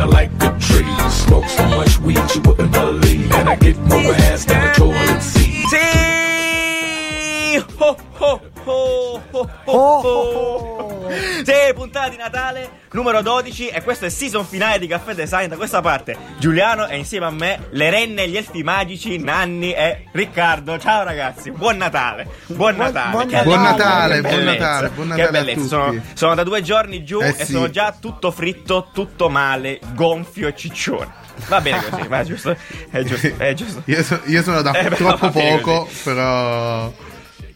kinda like a tree. Smoke so much weed you wouldn't believe. And I get more ass than a toilet seat. Sì! Ho, ho, ho, ho, ho, ho. Sì, puntata di Natale numero 12 e questo è il season finale di Caffè Design. Da questa parte Giuliano e insieme a me le renne, gli elfi magici, Nanni e Riccardo. Ciao ragazzi, buon Natale. Buon Natale. buon Che Natale. Buon Natale, che buon bellezza, Natale, buon Che Natale a bellezza. tutti. Sono, sono da due giorni giù Eh e sì. sono già tutto fritto, tutto male, gonfio e ciccione. Va bene così, ma è giusto, è giusto, è giusto. Io, so- io sono da Eh, troppo poco, però.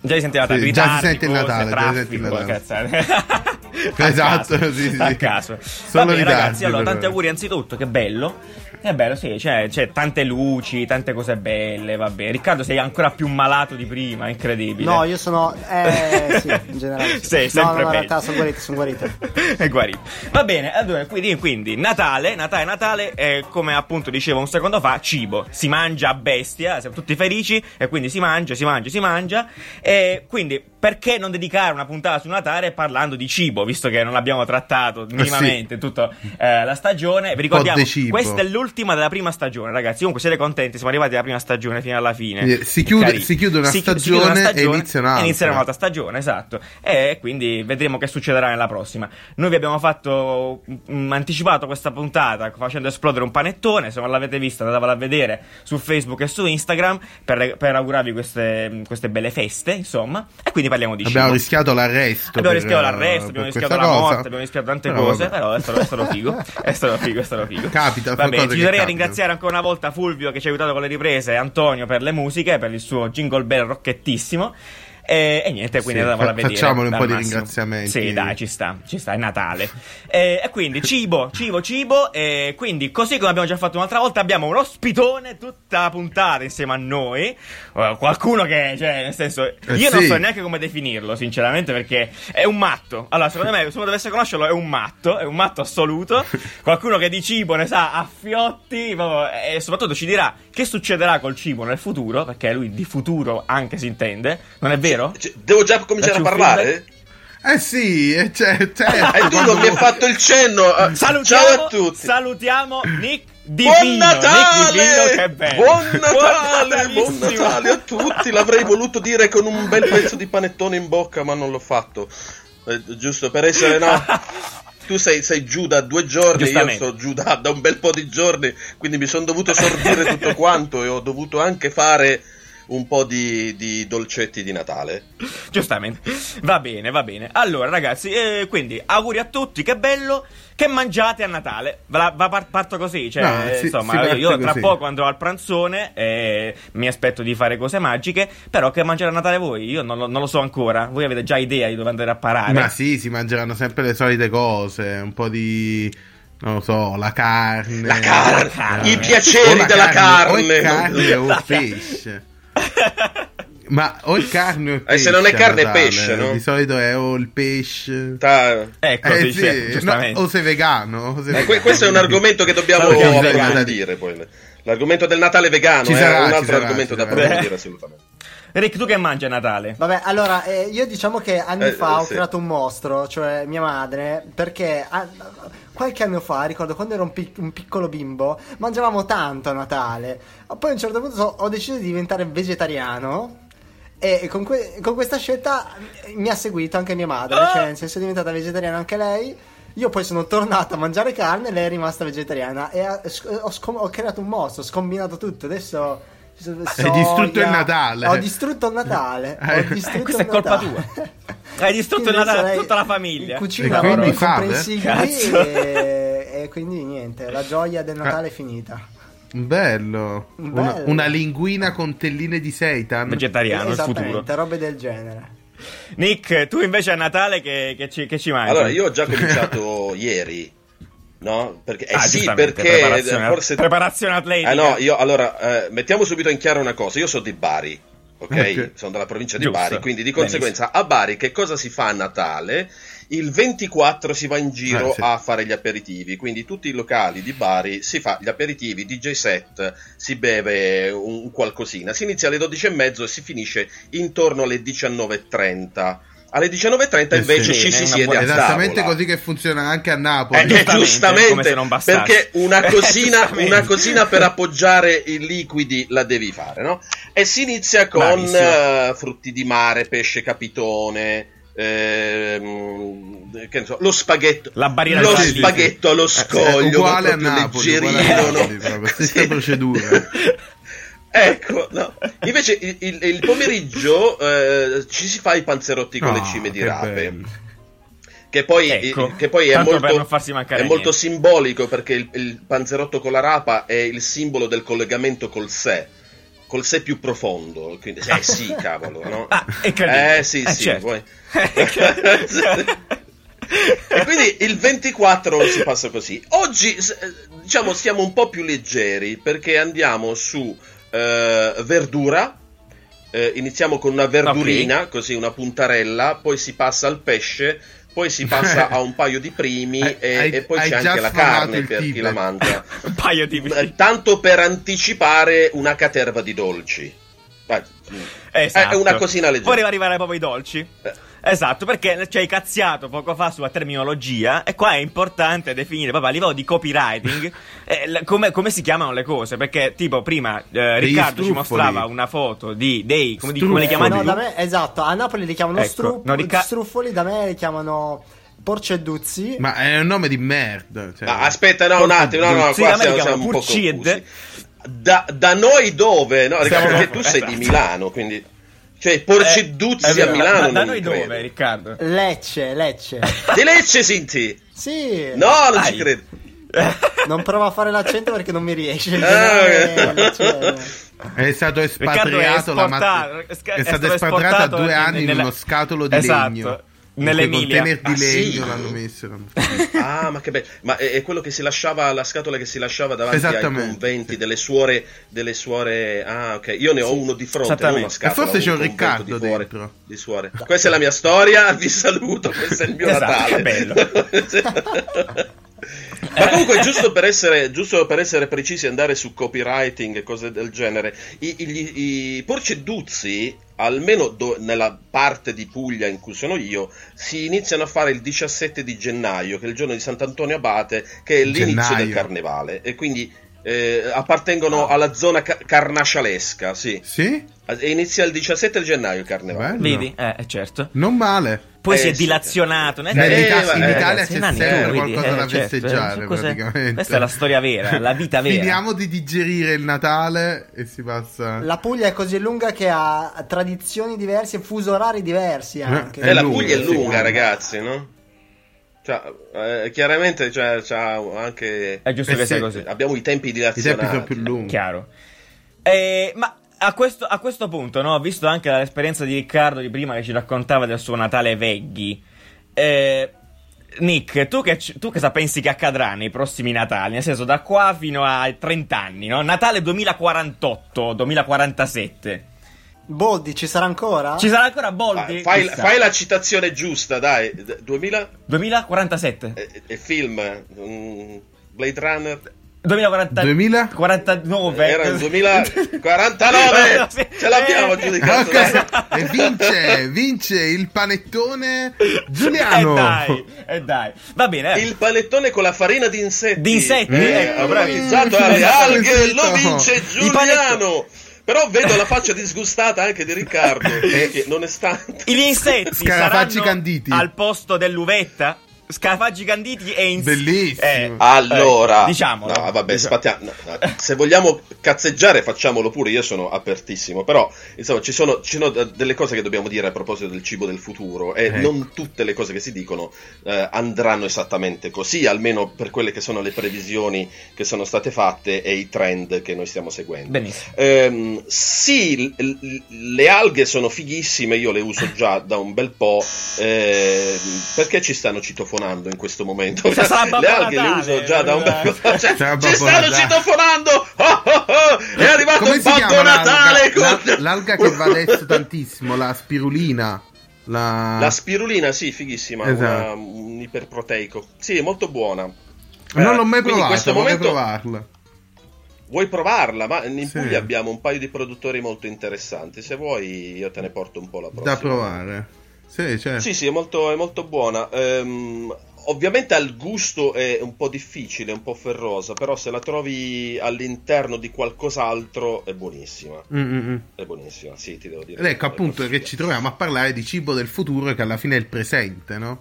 Già si sente Natale, Sì, già si sente il Natale, già si sente il Natale. Esatto, caso, sì, sì. A caso. Solo ritardi, ragazzi, allora però. tanti auguri anzitutto, che bello. È bello, sì, c'è, c'è tante luci, tante cose belle, vabbè. Riccardo sei ancora più malato di prima, incredibile. No, io sono. Eh, sì, in generale. sì. Sei no, sempre no, in realtà sono guarito, sono guarito. è guarito. Va bene, allora, quindi, quindi Natale, Natale, Natale, eh, come appunto dicevo un secondo fa, cibo. Si mangia a bestia, siamo tutti felici e quindi si mangia, si mangia, si mangia. E quindi perché non dedicare una puntata su Natale parlando di cibo, visto che non l'abbiamo trattato minimamente tutta eh, la stagione. Vi ricordiamo, questa è l'ultima della prima stagione, ragazzi. Comunque siete contenti, siamo arrivati alla prima stagione fino alla fine. Quindi si chiude- si chiude una chi- stagione e inizia un'altra. e inizia un'altra stagione, esatto. E quindi vedremo che succederà nella prossima. Noi vi abbiamo fatto mm, anticipato questa puntata facendo esplodere un panettone. Se non l'avete vista, andatevela a vedere su Facebook e su Instagram per, per augurarvi queste, queste belle feste, insomma. E quindi parliamo di Abbiamo cibo. rischiato l'arresto. Abbiamo per- rischiato l'arresto, per abbiamo rischiato la cosa. morte, abbiamo rischiato tante Però cose, vabbè. però è stato, è stato figo. È stato figo, è stato figo. Capita, Vabbè, cose ci capitano. ringraziare ancora una volta Fulvio che ci ha aiutato con le riprese Antonio per le musiche, per il suo jingle bell rocchettissimo. E, e niente, quindi Sì, andatevela a fa- vedere. facciamole un po' di massimo. ringraziamenti. Sì, dai, ci sta, ci sta, è Natale. E, e quindi cibo, cibo, cibo. E quindi, così come abbiamo già fatto un'altra volta, abbiamo un ospitone tutta la puntata insieme a noi. Eh, qualcuno che, cioè, nel senso, io non sì. so neanche come definirlo, sinceramente, perché è un matto. Allora, secondo me, se uno dovesse conoscerlo, è un matto, è un matto assoluto. Qualcuno che di cibo ne sa a fiotti, proprio, e soprattutto ci dirà che succederà col cibo nel futuro, perché lui di futuro anche si intende, non è vero? Cioè, Devo già cominciare a Dacci parlare? Eh sì, eh, cioè, certo, E tu non mi hai fatto il cenno. eh, Salutiamo, Ciao a tutti. salutiamo Nick Divino. Buon Natale! Divino. Buon Natale! Buon. Natale a tutti! L'avrei voluto dire con un bel pezzo di panettone in bocca, ma non l'ho fatto. Eh, giusto per essere, no? Tu sei, sei giù da due giorni, io sto giù da, da un bel po' di giorni, quindi mi sono dovuto sorbire tutto quanto e ho dovuto anche fare un po' di, di dolcetti di Natale. Giustamente. Va bene, va bene. Allora, ragazzi, eh, quindi auguri a tutti, che bello. Che mangiate a Natale? Va, va par- parto così, cioè, No, eh, si- insomma, si io tra così. poco andrò al pranzone e mi aspetto di fare cose magiche, però che mangiare a Natale voi? Io non lo, non lo so ancora. Voi avete già idea di dove andare a parare? Ma sì, si mangeranno sempre le solite cose, un po' di... non lo so, la carne... La carne, La carne. i piaceri O la della O carne. è carne o La pesce. Ma o è carne o è pesce. Eh, se non è a carne è pesce, no? Di solito è o il pesce... Ta- Ecco, Eh sì, sì, no, giustamente. o sei vegano. O sei Eh, vegano. questo è un argomento che dobbiamo approfondire poi. L'argomento del Natale vegano Ci è sarà, un ci altro sarà, argomento da approfondire assolutamente. Rick, tu che mangi a Natale? Vabbè, allora, eh, io diciamo che anni Eh, fa eh, ho sì. creato un mostro, cioè mia madre, perché ah, qualche anno fa, ricordo quando ero un, pic- un piccolo bimbo, mangiavamo tanto a Natale. Poi a un certo punto so- ho deciso di diventare vegetariano. E con, que- con questa scelta mi ha seguito anche mia madre, Ah! cioè nel senso è diventata vegetariana anche lei. Io poi sono tornato a mangiare carne, lei è rimasta vegetariana e ha- ho, scom- ho creato un mostro, ho scombinato tutto. Adesso Hai distrutto il Natale. Ho distrutto il Natale. Ho Eh, distrutto questa il è colpa Natale. Hai distrutto il Natale a tutta la famiglia. In cucina E quindi fame? e, e quindi niente, la gioia del Natale è finita. Bello. Una, Bello. una linguina con telline di seitan. Vegetariano, il futuro. Esattamente, robe del genere. Nick, tu invece a Natale che, che ci, che ci mangi? Allora, io ho già cominciato ieri. No? Perché, eh Ah, sì, perché preparazione, forse. preparazione atletica. Eh no, io allora eh, mettiamo subito in chiaro una cosa. Io sono di Bari, ok? Ok. Sono della provincia di Giusto. Bari, quindi di conseguenza a Bari che cosa si fa a Natale? Il 24 si va in giro Eh, sì. a fare gli aperitivi, quindi tutti i locali di Bari si fa gli aperitivi, DJ set, si beve un qualcosina. Si inizia alle 12 e mezzo e si finisce intorno alle 19.30. Alle 19.30 Eh invece sì, ci si siede a Esattamente tavola. così che funziona anche a Napoli. Eh, eh, Giustamente, giustamente, come se non bastasse. perché una cosina, Giustamente. una cosina per appoggiare i liquidi la devi fare, no? E si inizia con eh, frutti di mare, pesce capitone, ehm, che ne so, lo spaghetto, La barriera lo salvifica. spaghetto allo Eh, scoglio, uguale a Napoli, leggerino, uguale a no? Napoli, Sì. procedura. Ecco, no. Invece il, il- il pomeriggio eh, ci si fa i panzerotti con le Ah, cime di che rape. bello. Che poi, Ecco, che poi è, per molto, è molto simbolico perché il, il panzerotto con la rapa è il simbolo del collegamento col sé, col sé più profondo. Quindi, eh sì, cavolo, no? Ah, è. Eh sì, Eh, sì, certo. vuoi. e quindi il 24 si passa così. Oggi, eh, diciamo, stiamo un po' più leggeri perché andiamo su eh, verdura. Eh, iniziamo con una verdurina, così una puntarella, poi si passa al pesce, poi si passa a un paio di primi e, hai- e poi c'è anche la carne per chi Tibet. la mangia. Un paio di... Eh, Tanto per anticipare una caterva di dolci. Esatto. È una cosina leggera. Deve arrivare proprio i dolci. Eh. Esatto, perché ci hai cazziato poco fa sulla terminologia e qua è importante definire proprio a livello di copywriting eh, come, come si chiamano le cose, perché tipo prima eh, Riccardo ci mostrava una foto di dei come, di- come li chiamate no, da me, esatto, a Napoli li chiamano Ecco, stru- no, Ricca- struffoli, da me li chiamano porceduzzi. Ma è un nome di merda. Cioè. Ah, aspetta, no, un attimo, no, no, Sì, qua siamo, li siamo chiamano un po' confusi. Da, da noi dove? No, Siamo- perché tu sei di esatto. Milano, quindi... Cioè, Eh, Porceduzzi è a Milano da, da noi credo. dove Riccardo? Lecce, Lecce. Di Lecce, Sinti? sì. No, non ci Dai. credo. Non provo a fare l'accento perché non mi riesce. Ah, generale ok. Lecce- È stato Riccardo è espatriato, la ma- esportato, è stato espatriato a due in- anni in nella- uno scatolo di Esatto, legno. nell'Emilia. Quei container di Ah, sì? legno l'hanno messo. l'hanno- Ah, ma che bello. Ma è, è quello che si lasciava, la scatola che si lasciava davanti ai conventi sì. delle suore, delle suore... Ah, ok. Io ne ho uno di fronte, non scatola. E forse c'è un Riccardo di suore, dentro. Di suore. Questa è la mia storia, vi saluto, questo è il mio Esatto, Natale. che bello. Ma comunque, giusto per, essere, giusto per essere precisi, andare su copywriting e cose del genere, i, i, i porceduzzi, almeno do- nella parte di Puglia in cui sono io, si iniziano a fare il 17 di gennaio, che è il giorno di Sant'Antonio Abate, che è l'inizio Gennaio. del carnevale. E quindi eh, appartengono alla zona ca- carnascialesca, sì. Sì? E inizia il 17 gennaio il carnevale. Bello. Vedi? Eh, eh, certo. Non male. Poi Eh, si è sì. dilazionato. che- in Eh, in eh, Italia c'è nani, sempre qualcosa eh, da certo, festeggiare, eh, praticamente. Questa è la storia vera, la vita vera. Finiamo di digerire il Natale e si passa... La Puglia è così lunga che ha tradizioni diverse, fuso orari diversi anche. È Eh, la lunga, Puglia è sì. lunga, ragazzi, no? Cioè, eh, chiaramente cioè, c'ha anche... È giusto Eh che sì. sia così. Abbiamo i tempi I dilazionati. tempi sono più lunghi. Chiaro. Eh, ma a questo, a questo punto, no, visto anche l'esperienza di Riccardo di prima che ci raccontava del suo Natale Veghi, eh, Nick, tu che, tu cosa pensi che accadrà nei prossimi Natali? Nel senso, da qua fino ai 30 anni, no? Natale 2048-2047. Boldi ci sarà ancora? Ci sarà ancora Ah, Boldi? fai, fai la citazione giusta, dai. D- 2000 2047. è, è film. mm, Blade Runner. 2040... 2000? 49. Era il 2049. Sì. Ce l'abbiamo Eh. giudicato. Ecco, e vince, vince il panettone E Giuliano. Eh, dai, e dai. Va bene, eh. Il panettone con la farina di insetti. Di insetti, eh, ecco, bravi. aromatizzato alle alghe. Lo vince I Giuliano. Però vedo la faccia disgustata anche di Riccardo. che nonostante. Gli insetti saranno canditi. al posto dell'uvetta? Scarafaggi canditi e insetti. Bellissimo. Allora, eh, diciamolo. no, vabbè, Diciamo- spattia- no, no, se vogliamo cazzeggiare, facciamolo pure. Io sono apertissimo. Però, insomma, ci sono, ci sono d- delle cose che dobbiamo dire a proposito del cibo del futuro. E Ecco. non tutte le cose che si dicono eh, andranno esattamente così, almeno per quelle che sono le previsioni che sono state fatte e i trend che noi stiamo seguendo. Benissimo. Ehm, sì, l- l- le alghe sono fighissime, io le uso già da un bel po', ehm, perché ci stanno citofonando in questo momento? Cioè, sarà le alghe le uso già da un bel po', cioè, ci stanno Natale. citofonando! Oh, oh, oh, è arrivato Come un si Babbo chiama Natale! l'alga? con- La- l'alga che va adesso tantissimo, la spirulina. La... La spirulina, sì, fighissima, Esatto. una- un iperproteico. Sì, è molto buona. Non l'ho mai provata, questo vorrei momento- provarla. Vuoi provarla? Ma in Sì. Puglia abbiamo un paio di produttori molto interessanti. Se vuoi, io te ne porto un po' la prossima. Da provare. Sì, cioè. Sì, sì, è molto, è molto buona. Ehm, ovviamente al gusto è un po' difficile, un po' ferrosa, però se la trovi all'interno di qualcos'altro è buonissima. Mm, mm, mm. È buonissima, sì, ti devo dire. Ed ecco appunto che ci troviamo a parlare di cibo del futuro che alla fine è il presente, no?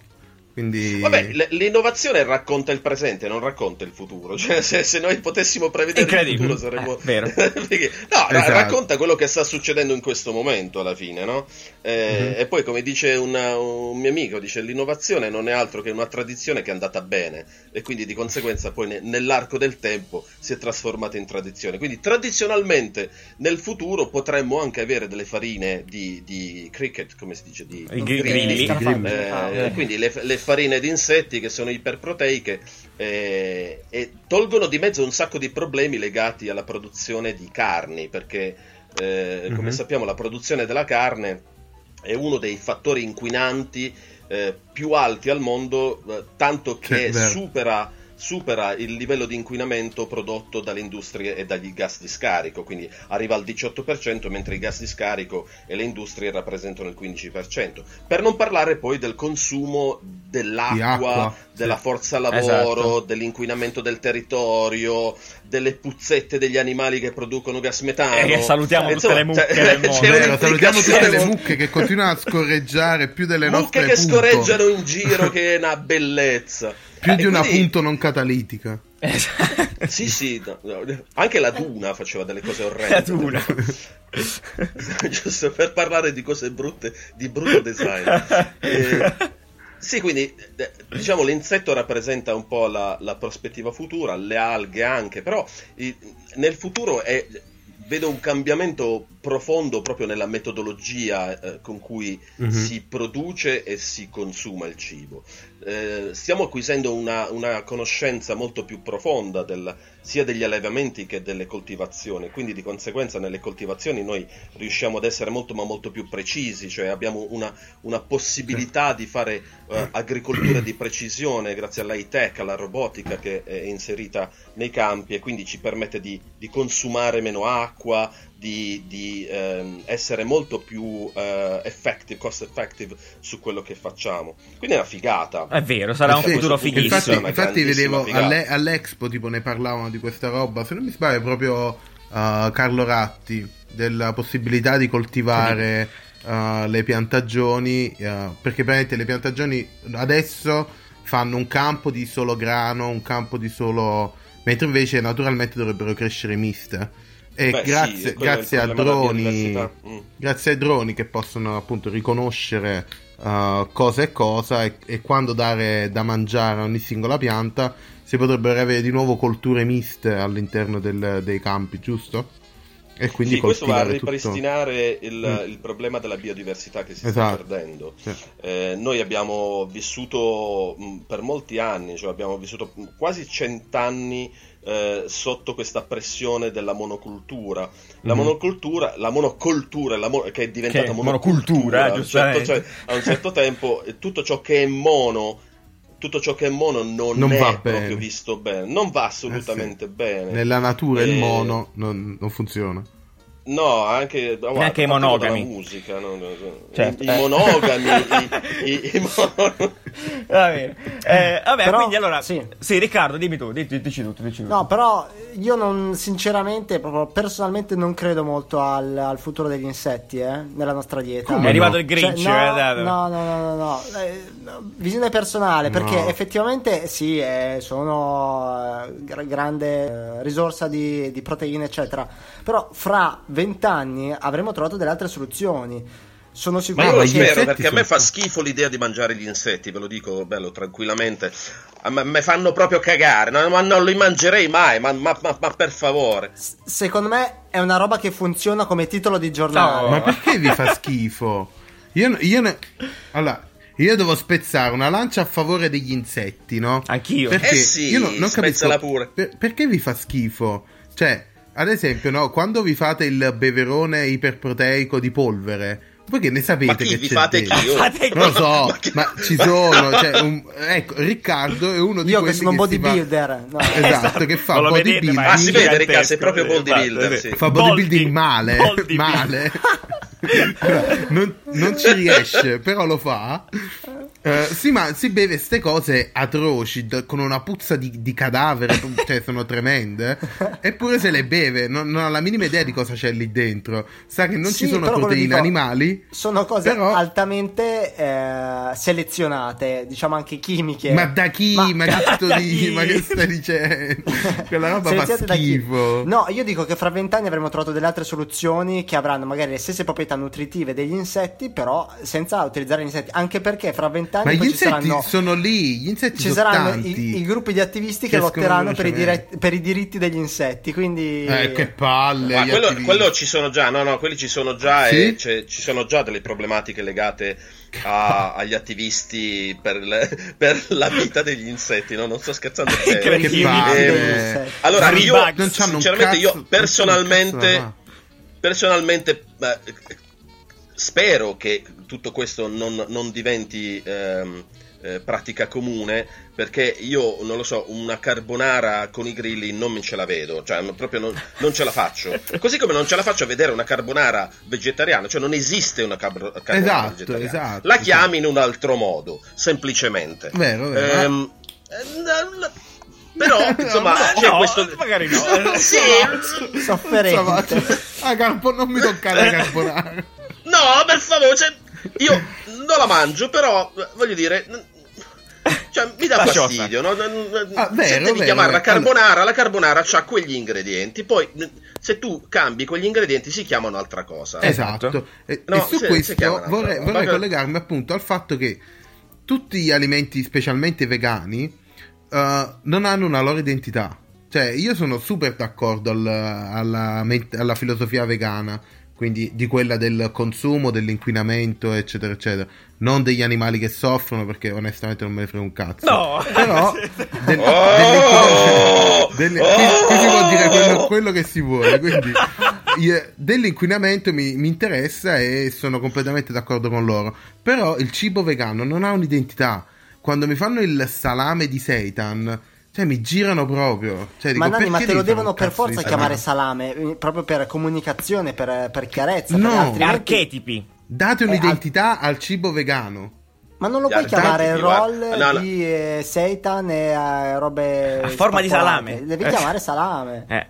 Quindi... Vabbè, l- l'innovazione racconta il presente, non racconta il futuro. Cioè, se, se noi potessimo prevedere il futuro saremmo. Eh, vero. Perché- no, Esatto. racconta quello che sta succedendo in questo momento alla fine, no? Eh, Mhm. E poi, come dice una- un mio amico, dice l'innovazione non è altro che una tradizione che è andata bene e quindi di conseguenza poi ne- nell'arco del tempo si è trasformata in tradizione. Quindi tradizionalmente nel futuro potremmo anche avere delle farine di, di cricket, come si dice? Di, I grilli. Eh, Ah, quindi le, le farine di insetti che sono iperproteiche eh, e tolgono di mezzo un sacco di problemi legati alla produzione di carni, perché eh, come Mhm. sappiamo la produzione della carne è uno dei fattori inquinanti eh, più alti al mondo, eh, tanto che vero. supera, supera il livello di inquinamento prodotto dalle industrie e dagli gas di scarico, quindi arriva al 18%, mentre i gas di scarico e le industrie rappresentano il 15%. Per non parlare poi del consumo dell'acqua, della sì. forza lavoro, Esatto. dell'inquinamento del territorio, delle puzzette degli animali che producono gas metano. Eh, che salutiamo tutte Insomma, le mucche cioè, del mondo. c'è Vero, salutiamo tutte le mucche che continuano a scorreggiare più delle mucche nostre che punto. scorreggiano in giro che è una bellezza Più Eh, di una quindi- punto non catalitica. sì sì no, no, anche la Duna faceva delle cose orrende La Duna. giusto per parlare di cose brutte di brutto design Eh, sì quindi eh, diciamo l'insetto rappresenta un po' la, la prospettiva futura le alghe anche però i- nel futuro è vedo un cambiamento profondo proprio nella metodologia eh, con cui Mhm. si produce e si consuma il cibo. Eh, stiamo acquisendo una, una conoscenza molto più profonda del- sia degli allevamenti che delle coltivazioni, quindi di conseguenza nelle coltivazioni noi riusciamo ad essere molto ma molto più precisi, cioè abbiamo una, una possibilità di fare eh, agricoltura di precisione grazie all'high tech, alla robotica che è inserita nei campi e quindi ci permette di, di consumare meno acqua, di, di, ehm, essere molto più eh, effective, cost effective su quello che facciamo. Quindi è una figata. È vero, sarà un Sì, futuro fighissimo. Infatti, infatti vedevo alle- all'Expo tipo ne parlavano di questa roba, se non mi sbaglio proprio uh, Carlo Ratti della possibilità di coltivare uh, le piantagioni uh, perché praticamente le piantagioni adesso fanno un campo di solo grano, un campo di solo mentre invece naturalmente dovrebbero crescere miste. E Beh, sì, grazie, il grazie a droni. Mm. grazie ai droni che possono appunto riconoscere uh, cosa è cosa e, e quando dare da mangiare a ogni singola pianta si potrebbero avere di nuovo colture miste all'interno del- dei campi, giusto? E quindi sì, questo va a coltivare tutto. ripristinare il, Mm. il problema della biodiversità che si Esatto. sta perdendo. Sì. Eh, noi abbiamo vissuto mh, per molti anni, cioè abbiamo vissuto quasi cent'anni eh, sotto questa pressione della monocultura. La Mhm. monocultura, la monocoltura, la mo- che è diventata Che è monocultura, monocultura, a un certo, cioè, a un certo tempo, tutto ciò che è mono. Tutto ciò che è mono non, Non è va proprio bene. visto bene, non va assolutamente Eh sì. bene. Nella natura il Eh, mono non, non funziona. No, anche, guarda, Neanche i monogami. musica, no? No, no. Certo. I, i monogami, i, i- i mon- Va bene. Eh, vabbè, Però- quindi allora. sì. Sì. Riccardo, dimmi tu, dici, dici tutto, dici tutto. No, però io non, sinceramente, proprio personalmente non credo molto al, al futuro degli insetti, eh, nella nostra dieta. È no? arrivato il Grinch, Cioè, no, eh, no, no, no, no, no. Eh, no, visione personale, perché No. effettivamente sì, eh, sono eh, gra- grande eh, risorsa di, di proteine, eccetera. Però fra vent'anni avremo trovato delle altre soluzioni. Sono Ma sicuro io ma lo gli che spero perché a me fa schifo l'idea di mangiare gli insetti, ve lo dico bello tranquillamente. A me, me fanno proprio cagare, no, ma non li mangerei mai, ma, ma- ma- ma per favore. s- secondo me è una roba che funziona come titolo di giornale. No. Ma perché vi fa schifo? Io, io ne... Allora, io devo spezzare una lancia a favore degli insetti, no? Anch'io. Perché Eh sì, io non, non capisco spezzala pure. per- perché vi fa schifo? Cioè, ad esempio, no, quando vi fate il beverone iperproteico di polvere, voi che ne sapete Ma chi che vi c'è fate dentro? Io- Fate Non lo so, Ma che- ma ci sono, cioè, un- ecco, Riccardo è uno di Io quelli che sono un si fa- bodybuilder. no. Esatto, che fa bodybuilding. ma Ah, si vede. Riccardo, sei proprio Eh, bodybuilder, sì. Fa bodybuilding Boldi- male, bodybuilding. male. Non, non ci riesce, però lo fa. Eh, si, ma- si beve ste cose atroci d- con una puzza di, di cadavere, cioè sono tremende. Eppure se le beve, non, non ha la minima idea di cosa c'è lì dentro. Sa che non Sì, ci sono proteine dico, animali. Sono cose però- altamente eh, selezionate, diciamo anche chimiche. Ma da chi? Ma, Ma- cazzo Da di- chi? ma che stai dicendo? Quella roba fa schifo. No, io dico che fra vent'anni avremo trovato delle altre soluzioni che avranno magari le stesse proprietà nutritive degli insetti, però senza utilizzare gli insetti. Anche perché fra vent'anni Ma gli insetti saranno, sono lì, gli insetti ci sono saranno tanti. i, i gruppi di attivisti che, Che lotteranno per i, diretti- per i diritti degli insetti. Quindi Eh, che palle. Ma quello, quello ci sono già, no, no, quelli ci sono già Sì? e ci sono già delle problematiche legate a- agli attivisti per, le- per la vita degli insetti, no? Non sto scherzando. Che serio. Che degli insetti. Allora, io, sinceramente, cazzo- io personalmente, personalmente eh, spero che tutto questo non, non diventi ehm, eh, pratica comune, perché io, non lo so, una carbonara con i grilli non me ce la vedo, cioè non- proprio non, non ce la faccio. Così come non ce la faccio a vedere una carbonara vegetariana, cioè non esiste una carbro- carbonara Esatto, vegetariana. esatto, la esatto. chiami in un altro modo, semplicemente. Vero, vero. Ehm, eh, però, insomma, No, c'è no, questo... magari no. sì, sofferente. Insomma, ah, carbo- non mi toccare la carbonara. No, per favore, cioè, io non la mangio, però voglio dire, cioè, mi dà La fastidio. No? Ah, se vero, devi vero, chiamarla vero. carbonara, la carbonara ha quegli ingredienti. Poi, se tu cambi quegli ingredienti, si chiama un'altra cosa. Esatto. E, No, e su si questo vorrei, vorrei Ma- collegarmi appunto al fatto che tutti gli alimenti, specialmente vegani, eh, non hanno una loro identità. Cioè, io sono super d'accordo al- alla, alla filosofia vegana, quindi di quella del consumo, dell'inquinamento, eccetera, eccetera. Non degli animali che soffrono, perché onestamente non me ne frega un cazzo. No. Però del- Oh! dell'inquinamento- delle- qui, qui si può dire quello, Oh! quello che si vuole. Quindi dell'inquinamento mi, mi interessa e sono completamente d'accordo con loro. Però il cibo vegano non ha un'identità. Quando mi fanno il salame di seitan, cioè mi girano proprio. Cioè, dico, Ma Nanni, ma te lo devono per forza di chiamare salame, eh, proprio per comunicazione, per, per chiarezza. No. perché altrimenti- Archetipi. Date Eh, un'identità al cibo vegano. Ma non lo puoi chiamare roll No, no. di eh, seitan e eh, robe A forma di spappolate. salame. Devi Eh. chiamare salame. Eh.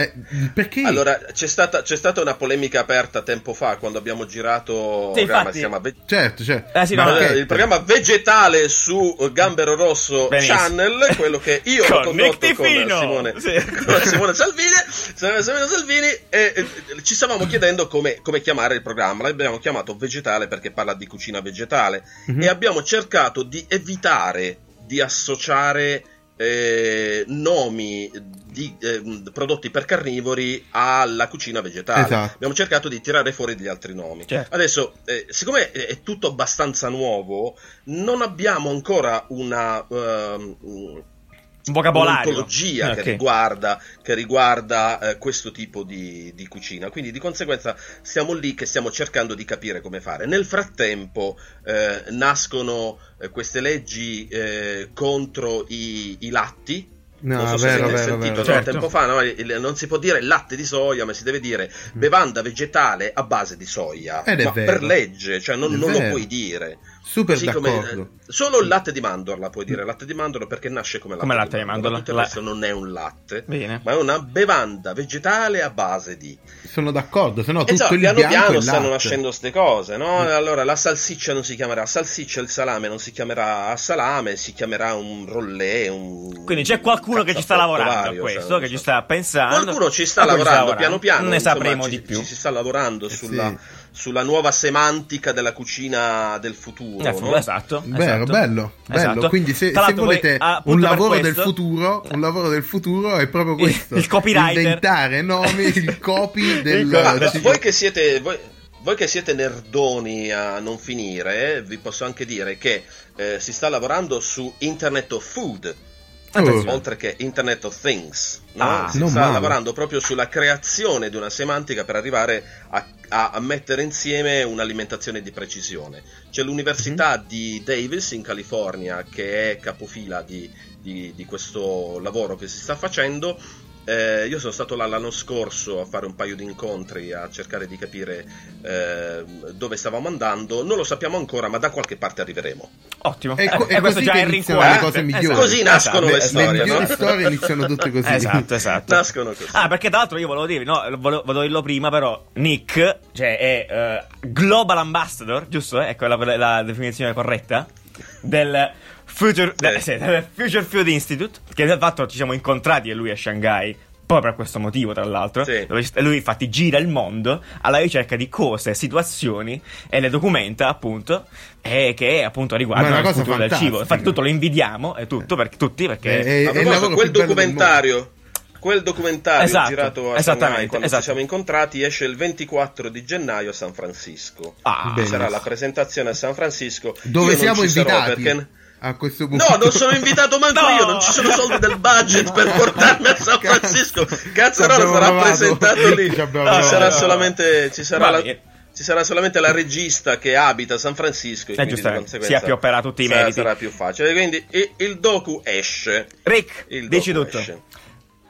Eh, perché? Allora, c'è stata, c'è stata una polemica aperta tempo fa quando abbiamo girato Sì, programma si chiama Ve- Certo, certo. Eh, sì, no, il programma vegetale su Gambero Rosso Benissimo. Channel, quello che io ho Con condotto con. Simone, Sì. con Simone Salvini, Simone Salvini e, e ci stavamo chiedendo come, come chiamare il programma. L'abbiamo chiamato vegetale perché parla di cucina vegetale Mhm. e abbiamo cercato di evitare di associare eh, nomi di eh, prodotti per carnivori alla cucina vegetale. Esatto. Abbiamo cercato di tirare fuori degli altri nomi. Certo. Adesso, eh, siccome è, tutto abbastanza nuovo, non abbiamo ancora una. ehm, Un vocabolario. un'ontologia che Ok. riguarda, che riguarda eh, questo tipo di, di cucina. Quindi di conseguenza stiamo lì che stiamo cercando di capire come fare. Nel frattempo eh, nascono eh, queste leggi eh, contro i, i latti. No, non so se vero, avete vero, sentito vero. Certo. tempo fa, no? Non si può dire latte di soia, ma si deve dire bevanda vegetale a base di soia. Ed è ma vero. per legge, cioè non, non lo puoi dire. Super Così come, d'accordo. eh, solo il latte di mandorla puoi dire latte di mandorla perché nasce come latte, Come latte di mandorla. Tutto il resto non è un latte, Bene. ma è una bevanda vegetale a base di. Sono d'accordo, se no tutto già, il piano bianco piano è stanno latte. nascendo queste cose, no? Allora la salsiccia non si chiamerà salsiccia, il salame non si chiamerà salame, si chiamerà un rollè. Un... Quindi c'è qualcuno che ci sta lavorando vario, a questo, cioè, non che so. ci sta pensando. Qualcuno ci sta Ah, quello lavorando piano piano. Ne insomma, sapremo ci- di più. Ci, si sta lavorando Eh sulla, sì. Sulla nuova semantica della cucina del futuro. Eh, no? Esatto. Vero, esatto. bello, bello. Esatto. Quindi se, se volete appunto un per lavoro del questo- futuro, un lavoro del futuro è proprio questo. il copywriter. Inventare nomi, il copy del... Il voi che siete. Voi, voi che siete nerdoni a non finire, eh, vi posso anche dire che eh, si sta lavorando su Internet of Food, Oh, oltre che Internet of Things. no? Ah, si sta male. lavorando proprio sulla creazione di una semantica per arrivare a, a- a mettere insieme un'alimentazione di precisione. C'è l'Università Mhm. di Davis in California che è capofila di, di- di questo lavoro che si sta facendo. Eh, io sono stato là l'anno scorso a fare un paio di incontri a cercare di capire eh, dove stavamo andando. Non lo sappiamo ancora, ma da qualche parte arriveremo. Ottimo. E, co- Eh, e questo così già che è il le cose migliori. Esatto. Così nascono Esatto. le Le storie, migliori no? storie iniziano tutte così. Esatto, esatto. Nascono così. Ah, perché tra l'altro io volevo dirvi, no, volevo, volevo dirlo prima, però Nick, cioè è eh, Global Ambassador, giusto? Ecco la, la definizione corretta del Future, Sì. eh, sì, del Future Food Institute, che di fatto ci siamo incontrati e lui a Shanghai. Proprio per questo motivo, tra l'altro, Sì. lui infatti gira il mondo alla ricerca di cose, situazioni e le documenta appunto, e che appunto è riguardano il cosa futuro del cibo. fantastica. Infatti, tutto lo invidiamo, e tutto per tutti perché Eh, eh, è lavoro quel documentario, quel documentario Esatto, girato a Shanghai quando esatto. ci siamo incontrati esce il 24 di gennaio a San Francisco. Ah, sarà la presentazione a San Francisco. Dove Io siamo invitati? perché- A questo punto. No, non sono invitato manco No! io, non ci sono soldi del budget per portarmi a San Francisco. Cazzo, no, sarà provato. presentato lì. Ci provato. sarà solamente ci sarà la- ci sarà solamente la regista che abita a San Francisco e Eh, giustamente, conseguenza si appiopperà tutti i meriti. Sarà più facile. Quindi il, il docu esce. Rick, Il dici tutto. esce.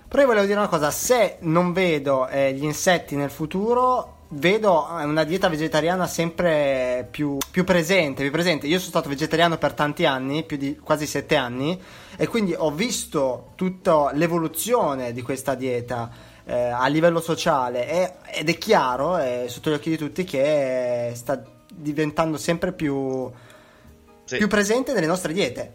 Però io volevo dire una cosa, se non vedo eh, gli insetti nel futuro, vedo una dieta vegetariana sempre più, più presente, più presente. Io sono stato vegetariano per tanti anni, più di quasi sette anni, e quindi ho visto tutta l'evoluzione di questa dieta eh, a livello sociale e- ed è chiaro, è sotto gli occhi di tutti, che sta diventando sempre più, Sì. più presente nelle nostre diete.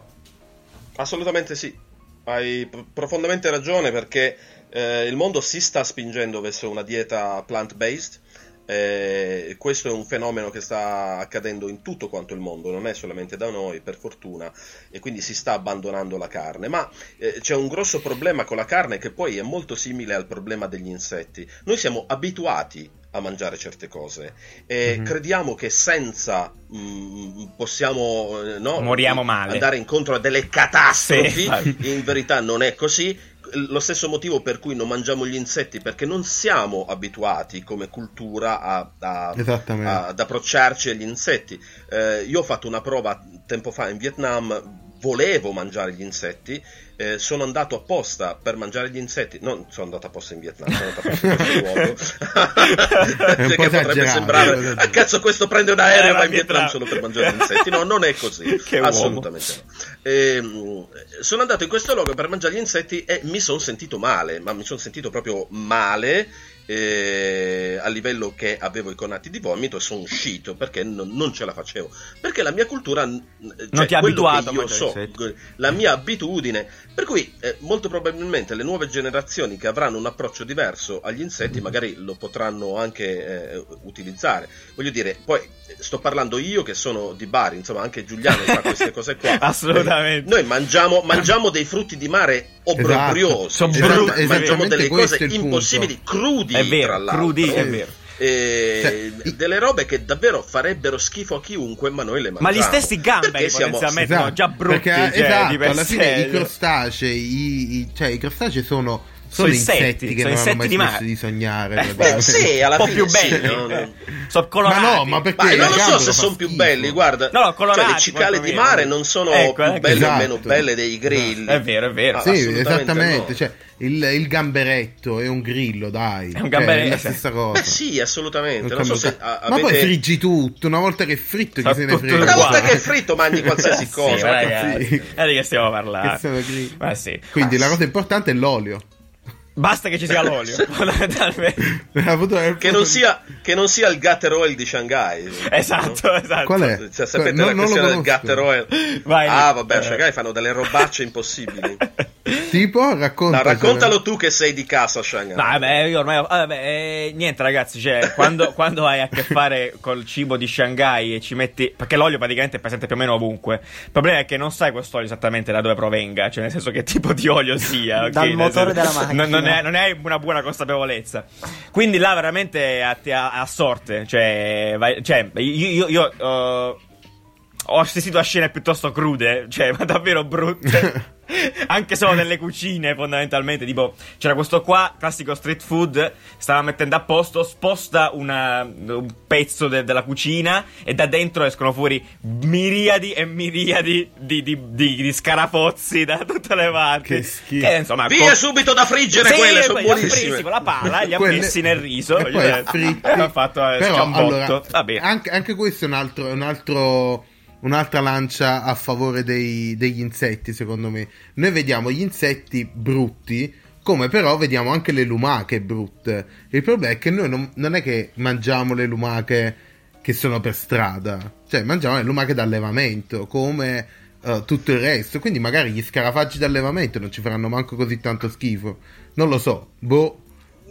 Assolutamente sì, hai profondamente ragione perché eh, il mondo si sta spingendo verso una dieta plant-based. eh, questo è un fenomeno che sta accadendo in tutto quanto il mondo, non è solamente da noi, per fortuna, e quindi si sta abbandonando la carne. Ma eh, c'è un grosso problema con la carne che poi è molto simile al problema degli insetti. Noi siamo abituati a mangiare certe cose e Mhm. crediamo che senza mm, possiamo eh, no, Moriamo male. andare incontro a delle catastrofi. Sì, in verità non è così. Lo stesso motivo per cui non mangiamo gli insetti, perché non siamo abituati come cultura a- a- a- ad approcciarci agli insetti. Eh, io ho fatto una prova tempo fa in Vietnam, volevo mangiare gli insetti, eh, sono andato apposta per mangiare gli insetti, non sono andato apposta in Vietnam, sono andato apposta in questo luogo, perché po' potrebbe sembrare, ah cazzo questo prende un aereo Eh, e va in Vietnam Vietnam." solo per mangiare gli insetti, no, non è così, Che uomo. assolutamente no. Ehm, sono andato in questo luogo per mangiare gli insetti e mi sono sentito male, ma mi sono sentito proprio male eh, a livello che avevo i conati di vomito e sono uscito perché non, non ce la facevo. Perché la mia cultura, cioè, ti ha abituato io so, la mia abitudine, per cui eh, molto probabilmente le nuove generazioni che avranno un approccio diverso agli insetti magari lo potranno anche eh, utilizzare. Voglio dire, poi eh, sto parlando io che sono di Bari, insomma anche Giuliano fa queste cose qua. Assolutamente. Noi mangiamo, mangiamo dei frutti di mare obbrobriosi, Sono cioè, brutti, mangiamo delle cose impossibili, crudi, È vero, tra l'altro. crudi, è vero. Eh, Cioè, delle robe che davvero farebbero schifo a chiunque, ma noi le Ma mangiamo. gli stessi gamberi siamo- potenzialmente sono già brutti. Perché, cioè, esatto, alla fine i crostacei, i, i- cioè i crostacei sono, sono Sono insetti, insetti, che sono non hanno insetti mai di smesso mare. di sognare. Eh, Beh, sì, alla un po' fine più sì, belli. no, no. Sono colorati. Ma no, ma perché- Ma non lo so se sono più belli, guarda. No, no, colorati, cioè, le cicale di mare non sono Ecco, più eh, belle o esatto. meno belle dei grilli. È vero, è vero. Ah, Sì, assolutamente esattamente. no. Cioè, il, il gamberetto è un grillo, dai. È un Cioè, gamberetto, è la sì. stessa cosa. Eh sì, assolutamente. Non Non so cambia se un a- ca- Ma poi avete... friggi tutto. Una volta che è fritto, chi se ne frega. Una volta che è fritto mangi qualsiasi Sì, cosa. Sì. è di che stiamo parlando. Che sono grilli. Ma sì. Quindi la cosa importante è l'olio. Basta che ci sia l'olio, fondamentalmente. Che non, sia, che non sia il Gutter Oil di Shanghai. Esatto, esatto. Qual è? Cioè, sapete Non- la questione del conosco. Gutter Oil? Vai, ah, vabbè, a Eh. Shanghai fanno delle robacce impossibili. Tipo, racconta. No, raccontalo tu che sei di casa a Shanghai. No, vabbè, io ormai. Vabbè, eh, niente, ragazzi. Cioè, quando, quando hai a che fare col cibo di Shanghai e ci metti. Perché l'olio praticamente è presente più o meno ovunque. Il problema è che non sai quest'olio esattamente da dove provenga. Cioè, nel senso che tipo di olio sia. ok? Dal motore senso- della macchina. Non, non è, non hai una buona consapevolezza. Quindi là veramente a, a- a sorte. Cioè, vai- cioè io. io, io, uh, ho assistito a scene piuttosto crude, cioè, ma davvero brutte. Anche solo nelle cucine, fondamentalmente. Tipo, c'era questo qua, classico street food, stava mettendo a posto, sposta una- un pezzo de- della cucina e da dentro escono fuori miriadi e miriadi di, di- di- di scarafozzi da tutte le parti. Che schifo. Che, insomma, Via co- subito da friggere Sì, quelle, sono poi li ha buonissime. presi con la pala, li ha Quelle- messi nel riso. e poi gli- fritti. e ha fatto eh, Però, allora, anche, anche questo è un altro, è un altro- un'altra lancia a favore dei- degli insetti, secondo me. Noi vediamo gli insetti brutti, come però vediamo anche le lumache brutte. Il problema è che noi non, non è che mangiamo le lumache che sono per strada, cioè mangiamo le lumache d'allevamento, come eh, tutto il resto. Quindi magari gli scarafaggi d'allevamento non ci faranno manco così tanto schifo. Non lo so, boh.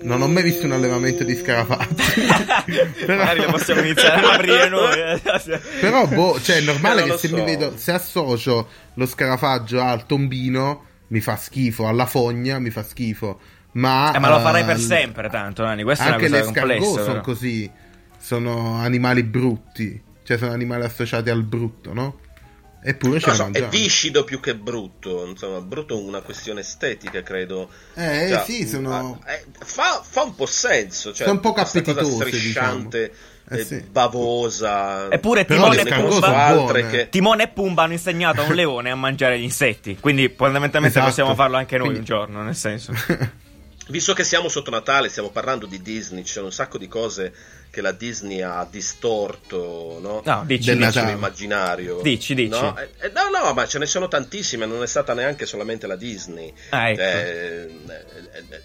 Non ho mai visto un allevamento di scarafaggi. Però- Magari le possiamo iniziare a aprire noi. eh. Però, boh, cioè, è normale che lo se so. mi vedo, se associo lo scarafaggio al tombino, mi fa schifo, alla fogna mi fa schifo. Ma, Eh, ma lo farai per eh, sempre, tanto, Nani. Questa Anche è una le cosa scargot complessa. sono così, sono animali brutti, cioè sono animali associati al brutto, no? Eppure la so, è viscido più che brutto. Insomma, brutto è una questione estetica, credo. Eh, Cioè, sì, sono... ma- eh, fa, fa un po' senso. Cioè, Sono poco questa cosa appetitose, strisciante, diciamo. Eh, eh, sì. bavosa. Eppure Timone e Pumba che... Timone e Pumba hanno insegnato a un leone a mangiare gli insetti. Quindi, fondamentalmente, Esatto. possiamo farlo anche noi Quindi- un giorno. Nel senso, Visto che siamo sotto Natale, stiamo parlando di Disney, ci sono un sacco di cose che la Disney ha distorto, no? no, dici, Del dici. Natale. l'immaginario. Dici, dici. No? Eh, eh, no, no, ma ce ne sono tantissime, non è stata neanche solamente la Disney. Ah, ecco. Eh, eh, eh,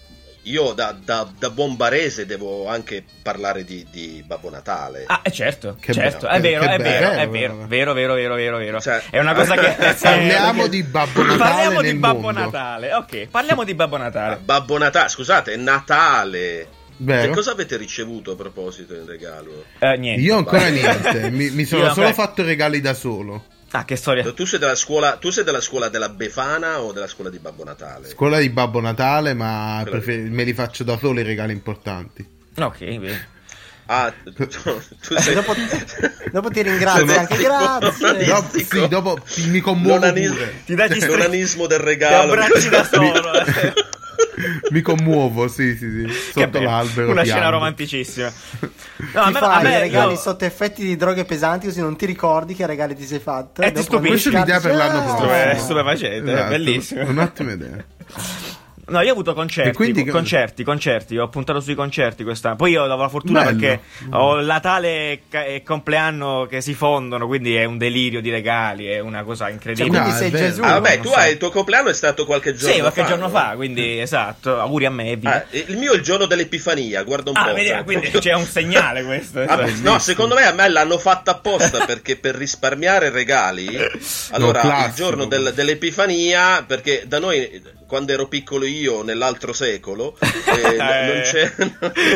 io da, da- da buon barese devo anche parlare di, di Babbo Natale. Ah, eh, certo, Che certo, bello, è vero, che è vero, è vero. vero, vero, vero, vero, vero, vero. Cioè- È una cosa che... Parliamo di Babbo Natale Parliamo di Babbo mondo. Natale, ok, parliamo di Babbo Ah, Natale. Babbo Natale, scusate, è Natale. Vero? Che cosa avete ricevuto a proposito in regalo? Eh, niente. Io ancora niente, mi, mi sono Io solo fatto regali da solo. Ah, che storia. Tu sei della scuola, tu sei della scuola della Befana o della scuola di Babbo Natale? Scuola di Babbo Natale, ma prefer- me li faccio da solo i regali importanti. Ok, bene. Ah, tu, tu sei Dopo, dopo ti ringrazio Sono- anche, grazie. Dopo, sì, dopo mi commuovo L'onanismo- pure. Ti dai l'onanismo del Ti regalo. abbracci da solo. eh. Mi commuovo, sì, sì, sì. Sotto l'albero. Una piango. scena romanticissima. No, Ti a me, a fai me- i regali io- sotto effetti di droghe pesanti così non ti ricordi che regali ti sei fatto. Eh, ti stupisci. Questa è l'idea per l'anno prossimo. Stupe- stupefacente, è bellissimo. Esatto, Un'ottima idea. No, io ho avuto concerti, quindi concerti, concerti, ho puntato sui concerti quest'anno. Poi io ho avuto la fortuna Bello. perché ho il Natale e compleanno che si fondono, quindi è un delirio di regali, è una cosa Cioè, incredibile. quindi No, è sei. Gesù. Ah, vabbè, tu so. hai il tuo compleanno è stato qualche giorno sì, qualche fa. giorno no? fa, quindi esatto. Auguri a me e via. Ah, il mio è il giorno dell'Epifania, guarda un Ah, po'. vedi, cioè, quindi c'è un segnale questo. Ah, beh, no, secondo me a me l'hanno fatta apposta perché per risparmiare regali, allora il classico. giorno del- dell'Epifania, perché da noi quando ero piccolo io nell'altro secolo, eh, non c'è...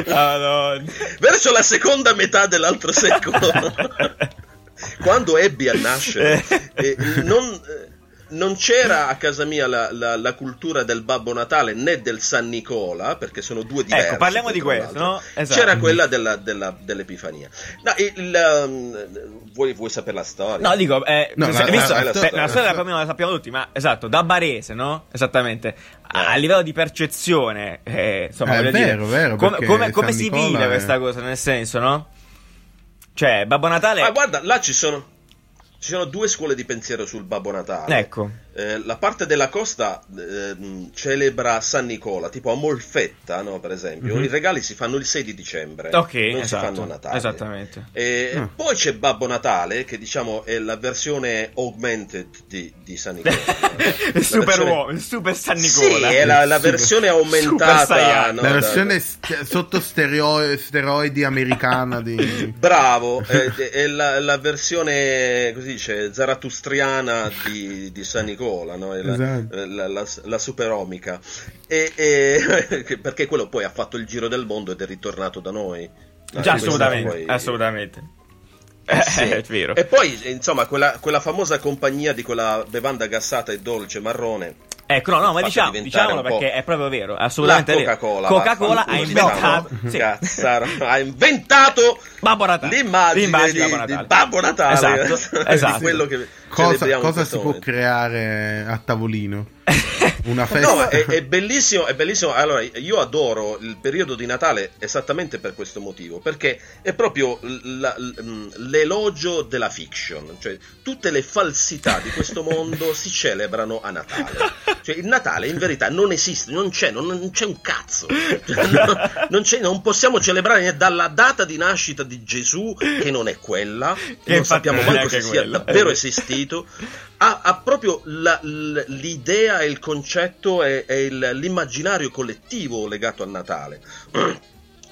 Madonna. Verso la seconda metà dell'altro secolo, quando ebbi a nascere, eh, non, eh, non c'era a casa mia la, la- la cultura del Babbo Natale né del San Nicola, perché sono due diversi. Ecco, parliamo di questo, l'altro. no? Esatto. C'era quella della- della- dell'Epifania. No, il- il, um, vuoi, vuoi sapere la storia? No, dico, eh, No, la- visto, la- la- la, la- storia più o meno la sappiamo tutti, ma esatto, da barese, no? Esattamente. A livello di percezione, eh, insomma, Eh, vero, dire, vero, come, come- come si vive è- questa cosa, nel senso, no? Cioè, Babbo Natale... Ma guarda, là ci sono, ci sono due scuole di pensiero sul Babbo Natale. Ecco. Eh, la parte della costa ehm, celebra San Nicola, tipo a Molfetta, no, per esempio. Mhm. I regali si fanno il 6 di dicembre, Ok, non esatto, si fanno a Natale. esattamente. E Ah. Poi c'è Babbo Natale, che diciamo è la versione augmented di, di San Nicola. il super versione- uomo, il super San Nicola. Sì, è la, la versione Super aumentata. No, La da- versione st- sotto stereo- steroidi americana di... Bravo, è, è la, la versione, così dice, zaratustriana di, di San Nicola, no? La, Esatto. la, la- la superomica. E, e- perché quello poi ha fatto il giro del mondo ed è ritornato da noi. No, Già, assolutamente, poi- assolutamente. Eh, sì. è vero. E poi, insomma, quella, quella famosa compagnia di quella bevanda gassata e dolce marrone Ecco, no, no, ma diciamo, diciamolo perché è proprio vero, assolutamente la vero. Coca-Cola. Coca-Cola ha inventato, sì, Cazzaro, ha inventato Babbo Natale. l'immagine L'immagine di, Babbo di Natale. Babbo Natale Esatto, di esatto. quello che Cosa, cosa si può creare a tavolino? Una festa? No, ma è, è bellissimo, è bellissimo. Allora, io adoro il periodo di Natale esattamente per questo motivo, perché è proprio l- la- l- l'elogio della fiction, cioè tutte le falsità di questo mondo si celebrano a Natale. Cioè, il Natale in verità non esiste, non c'è, non, non c'è un cazzo. Cioè, no, non, c'è- non possiamo celebrare dalla data di nascita di Gesù, che non è quella, Che non sappiamo manco se sia davvero esistito, ha, ha proprio la- l'idea e il concetto e, e il- l'immaginario collettivo legato a Natale.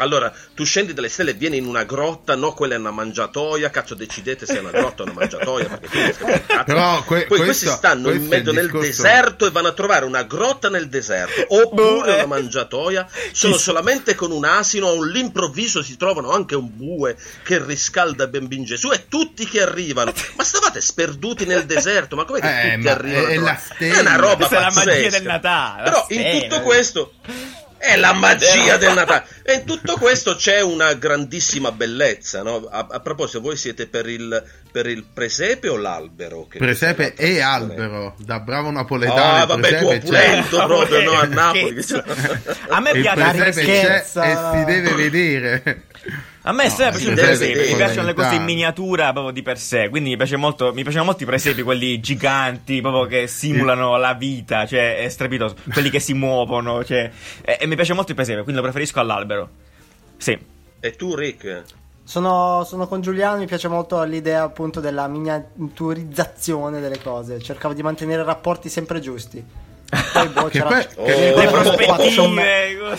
Allora, tu scendi dalle stelle e vieni in una grotta, no, quella è una mangiatoia, cazzo decidete se è una grotta o una mangiatoia, perché cazzo. Però que- Poi questo- questi stanno in questo è mezzo nel discorso- deserto e vanno a trovare una grotta nel deserto, oppure Boh, eh. una mangiatoia, sono Chi- solamente con un asino, all'improvviso si trovano anche un bue che riscalda Bambin Gesù e tutti che arrivano. Ma stavate sperduti nel deserto, ma come che Eh, tutti arrivano? è a la stella. È una roba Questa è la magia pazzesca. del Natale, Però in stella. tutto questo è la magia del Natale. E in tutto questo c'è una grandissima bellezza, no? A, a proposito, voi siete per il, per il presepe o l'albero? Che Presepe e albero, da bravo napoletano. Ah, vabbè, tu presepe c'è. opulento proprio, no? A Napoli. A me piace La presepe c'è ricchezza. e si deve vedere. A me è sempre piaciuto il presepe, mi piacciono le cose in miniatura proprio di per sé, quindi mi, piace molto, mi piacciono molto i presepi, quelli giganti, proprio che simulano la vita, cioè è strepitoso, quelli che si muovono, cioè, e, e mi piace molto il presepe, quindi lo preferisco all'albero. Sì. E tu, Rick? Sono, sono con Giuliano, mi piace molto l'idea appunto della miniaturizzazione delle cose. Cercavo di mantenere rapporti sempre giusti. Poi boh, Che c'era poi- Oh. Le Le prospettive,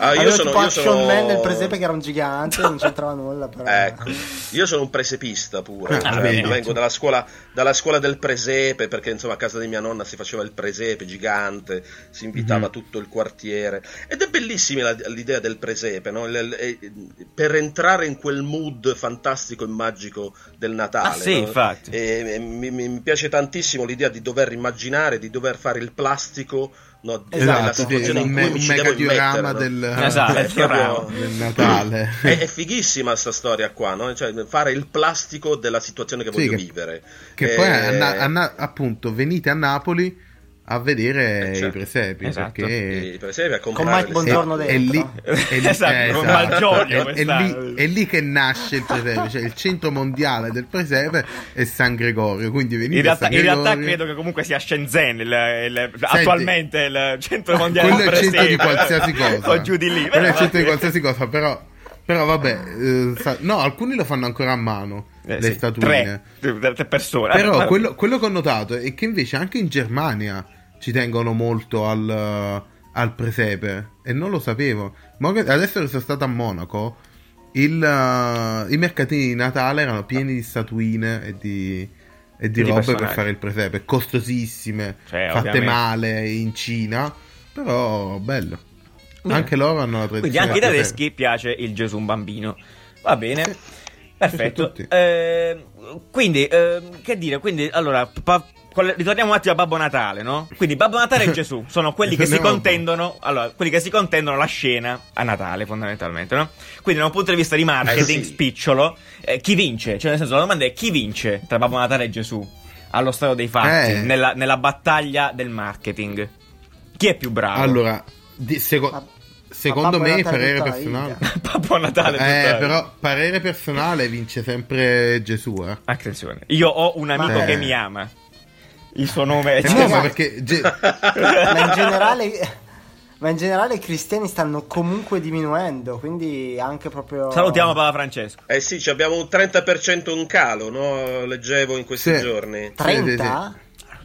Ah, io sono, io Action sono... Man nel presepe che era un gigante, non c'entrava nulla. Però. Ecco, io sono un presepista pure, Ah, cioè, vengo dalla scuola, dalla scuola del presepe perché insomma a casa di mia nonna si faceva il presepe gigante, si invitava Mhm. tutto il quartiere ed è bellissima la- l'idea del presepe, no? Il- il- per entrare in quel mood fantastico e magico del Natale. Ah, sì, no? infatti. E, e mi, mi- mi piace tantissimo l'idea di dover immaginare, di dover fare il plastico no, Esatto, sì, situazione un, in me- cui mi un ci devo mega diorama immettere, no? del, Esatto, È proprio- del Natale. è, è fighissima sta storia qua, no? Cioè, fare il plastico della situazione che Sì, voglio che- vivere. Che Eh, poi a Na- a Na- appunto venite a Napoli a vedere Eh, certo. i presepi Esatto. i perché presepi a Con Mike è, dentro. è lì, è lì- Esatto, eh, con esatto. Malgioglio È- è, lì, è lì che nasce il presepe, cioè il centro mondiale del presepe è San Gregorio, quindi venite In realtà, San in realtà Gregorio. credo che comunque sia Shenzhen il, il- attualmente il centro mondiale quello è il del centro di presepe. qualsiasi cosa. o giù di lì. Quello è il centro di qualsiasi cosa, però, però vabbè, eh, sa- no, alcuni lo fanno ancora a mano, Eh, le sì, statuine. tre, tre persone. Però quello, quello che ho notato è che invece anche in Germania ci tengono molto al, al presepe e non lo sapevo. Ma adesso che sono stato a Monaco, il, eh, i mercatini di Natale erano pieni di statuine e di, e di robe per fare il presepe, costosissime, Cioè, fatte ovviamente. male in Cina, però bello. Bene. Anche loro hanno la tradizione. Quindi anche ai tedeschi piace il Gesù bambino. Va bene. Sì. Perfetto. Eh, quindi, eh, che dire? Quindi, allora, pa- ritorniamo un attimo a Babbo Natale, no? Quindi Babbo Natale e Gesù sono quelli che si contendono, allora, quelli che si contendono la scena a Natale, fondamentalmente, no? Quindi, da un punto di vista di marketing Eh sì. spicciolo, eh, chi vince? Cioè, nel senso, la domanda è chi vince tra Babbo Natale e Gesù allo stato dei fatti, Eh. nella, nella battaglia del marketing? Chi è più bravo? Allora, di- secondo Babbo me, parere personale. Babbo Natale Eh, però parere personale vince sempre Gesù, eh. Attenzione, io ho un amico Ma- che mi ama. Il suo nome è Eh, Gesù. no, ma perché Ge- ma in generale ma in generale i cristiani stanno comunque diminuendo quindi anche proprio Salutiamo Papa Francesco. Eh sì, ci abbiamo un 30% in calo, no? Leggevo in questi Sì. giorni. 30?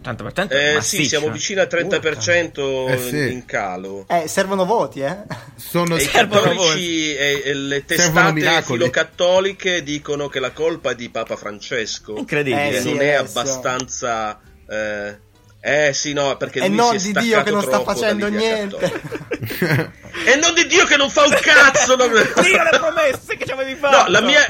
Tanto per tanto Eh sì, siamo vicini al 30% Eh sì. in calo. eh servono voti eh sono E i Servono cattolici e, e le testate filocattoliche dicono che la colpa è di Papa Francesco. Incredibile. Eh sì, non è adesso. abbastanza... Eh, eh, sì, no, perché e lui non si è di Dio che non sta facendo niente e non di Dio che non fa un cazzo! no? Dio le promesse che ci avevi fatto. No, la mia.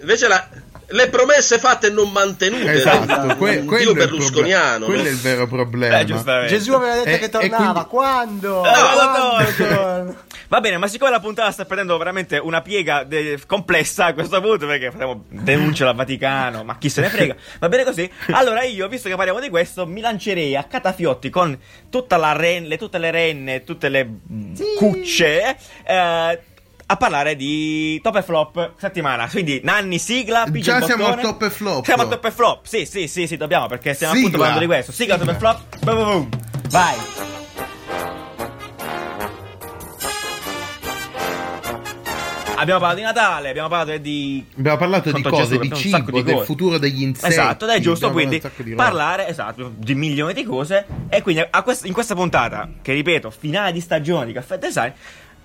Invece la. Le promesse fatte e non mantenute. Esatto, que- quello, è il berlusconiano. quello no? è il vero problema. Eh, giustamente. Gesù aveva detto E- che tornava. quindi- Quando? Eh, Quando? Va bene, ma siccome la puntata sta prendendo veramente una piega de- complessa a questo punto, perché faremo denunce al Vaticano, ma chi se ne frega, va bene così? Allora io, visto che parliamo di questo, mi lancerei a catafiotti con tutta la ren- le- tutte le renne, tutte le Sì. cucce, eh, a parlare di top e flop settimana. Quindi Nanni, sigla, piglia Già siamo al top e flop. Siamo al top e flop. Sì, sì, sì, sì, dobbiamo perché stiamo Sigla. appunto parlando di questo. Sigla, top e Sigla. flop. Boom, boom, boom. Vai. Abbiamo parlato di Natale, abbiamo parlato di Abbiamo parlato di cose, di cibo, di del cose. futuro degli insetti. Esatto, ed è giusto quindi parlare esatto, di milioni di cose. E quindi quest- in questa puntata, che ripeto, finale di stagione di Caffè Design,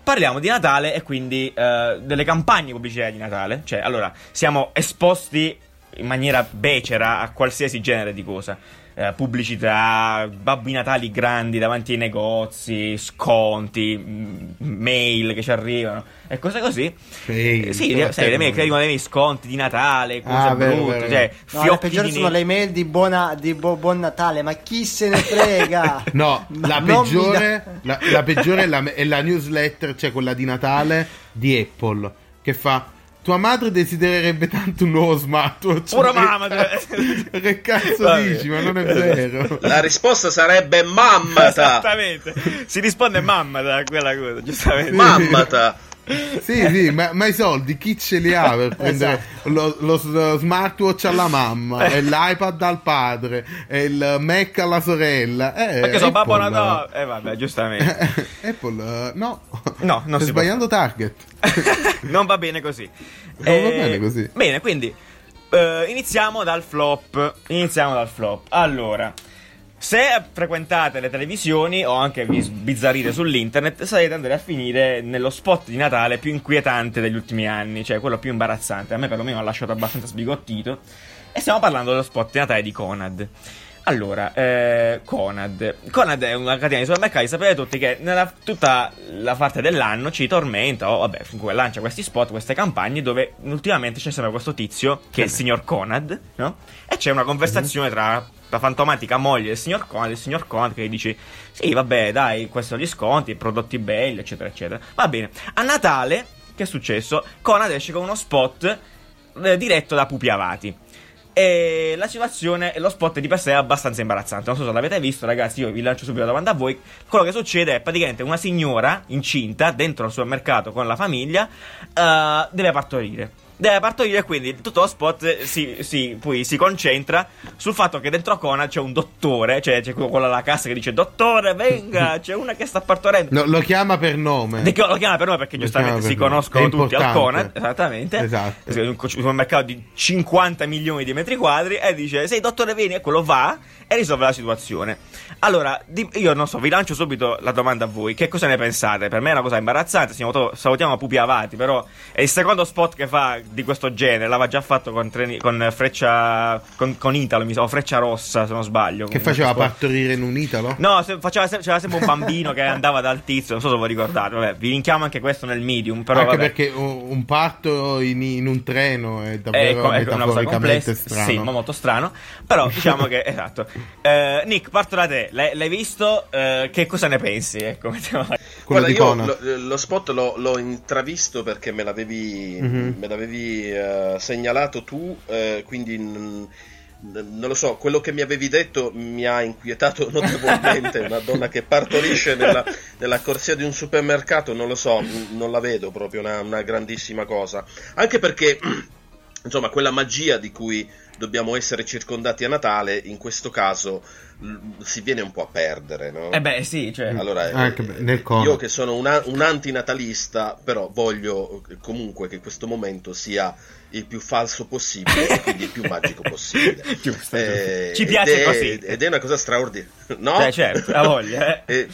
parliamo di Natale e quindi eh, delle campagne pubblicitarie di Natale. Cioè, allora, siamo esposti in maniera becera a qualsiasi genere di cosa. Eh, pubblicità, babbi natali grandi davanti ai negozi, sconti, m- mail che ci arrivano e cose così. Mail, Eh, sì, solo a sai, le mail che arrivano dei sconti di Natale, cose Ah, brutte, vero, cioè vero. No, le fiocchi peggiori sono le email di, buona, di bo- buon Natale, ma chi se ne frega? No, la peggiore, da- la, la peggiore è, la, è la newsletter, cioè quella di Natale di Apple, che fa... Tua madre desidererebbe tanto un nuovo smartwatch. Che mamma, cazzo- cioè. Che cazzo Vabbè. dici? Ma non è vero. La risposta sarebbe mammata. Esattamente. Si risponde mamma da quella cosa, giustamente. Mammata. Sì, sì, ma, ma i soldi chi ce li ha per prendere lo, lo s- smartwatch alla mamma, e l'iPad al padre, e il Mac alla sorella? Eh, Perché sono Babbo Natale. Eh vabbè, giustamente. Apple, eh, no. No, non Stai si può sbagliando target. non va bene così. Non va bene così. Bene, quindi eh, iniziamo dal flop. Iniziamo dal flop. Allora, se frequentate le televisioni o anche vi sbizzarrite sull'internet, sarete andare a finire nello spot di Natale più inquietante degli ultimi anni, cioè quello più imbarazzante. A me perlomeno ha lasciato abbastanza sbigottito. E stiamo parlando dello spot di Natale di Conad. Allora, eh, Conad. Conad è una catena di supermercati, sapete tutti che nella tutta la parte dell'anno ci tormenta, o vabbè, comunque lancia questi spot, queste campagne dove ultimamente c'è sempre questo tizio, che è il signor Conad, no? E c'è una conversazione tra la fantomatica moglie del signor Conad e il signor Conad che dice sì, vabbè, dai, questi sono gli sconti, prodotti belli, eccetera, eccetera. Va bene. A Natale, che è successo? Conad esce con uno spot eh, diretto da Pupi Avati. E la situazione, lo spot di per sé è abbastanza imbarazzante. Non so se l'avete visto, ragazzi. Io vi lancio subito la domanda a voi. Quello che succede è praticamente una signora incinta dentro al supermercato con la famiglia eh, deve partorire. Deve partorire, quindi tutto lo spot si, si- poi si concentra sul fatto che dentro Conad c'è un dottore, cioè c'è quello alla cassa che dice: Dottore, venga, c'è una che sta partorendo. No, lo chiama per nome. Che lo chiama per nome perché Lo giustamente chiama si per nome. conoscono tutti al. Conad, esattamente. Esatto. Un supermercato di 50 milioni di metri quadri e dice "Sei dottore vieni" e quello va e risolve la situazione. Allora, io non so, vi lancio subito la domanda a voi. Che cosa ne pensate? Per me è una cosa imbarazzante, salutiamo, salutiamo Pupi Avati, però è il secondo spot che fa di questo genere, l'aveva già fatto con, treni- con Freccia con, con Italo, mi sa, o Freccia Rossa, se non sbaglio. Che faceva spot. partorire in un Italo? No, se- faceva se- c'era sempre un bambino che andava dal tizio, non so se voi ricordate, vabbè, vi linkiamo anche questo nel medium, però Anche vabbè. perché un parto in, in un treno è davvero è una cosa metaforicamente complessa, strano. sì, ma molto strano. Però diciamo che esatto. Eh, Nick, parto da te. L'hai, l'hai visto? Eh, che cosa ne pensi? Ecco, Guarda, di io lo, lo spot l'ho, l'ho intravisto perché me l'avevi, Mhm. me l'avevi eh, segnalato tu, eh, quindi n- n- non lo so, quello che mi avevi detto mi ha inquietato notevolmente. Una donna che partorisce nella, nella corsia di un supermercato, non lo so, n- non la vedo proprio una, una grandissima cosa. Anche perché, insomma, quella magia di cui dobbiamo essere circondati a Natale, in questo caso l- si viene un po' a perdere, no? Eh beh, sì, cioè. Allora, Anche eh, nel io che sono un, a- un antinatalista, però voglio eh, comunque che questo momento sia il più falso possibile e quindi il più magico possibile. Giusto, Eh, giusto. Ci piace ed è- così. Ed è una cosa straordinaria. No? Cioè, certo, la voglia, eh.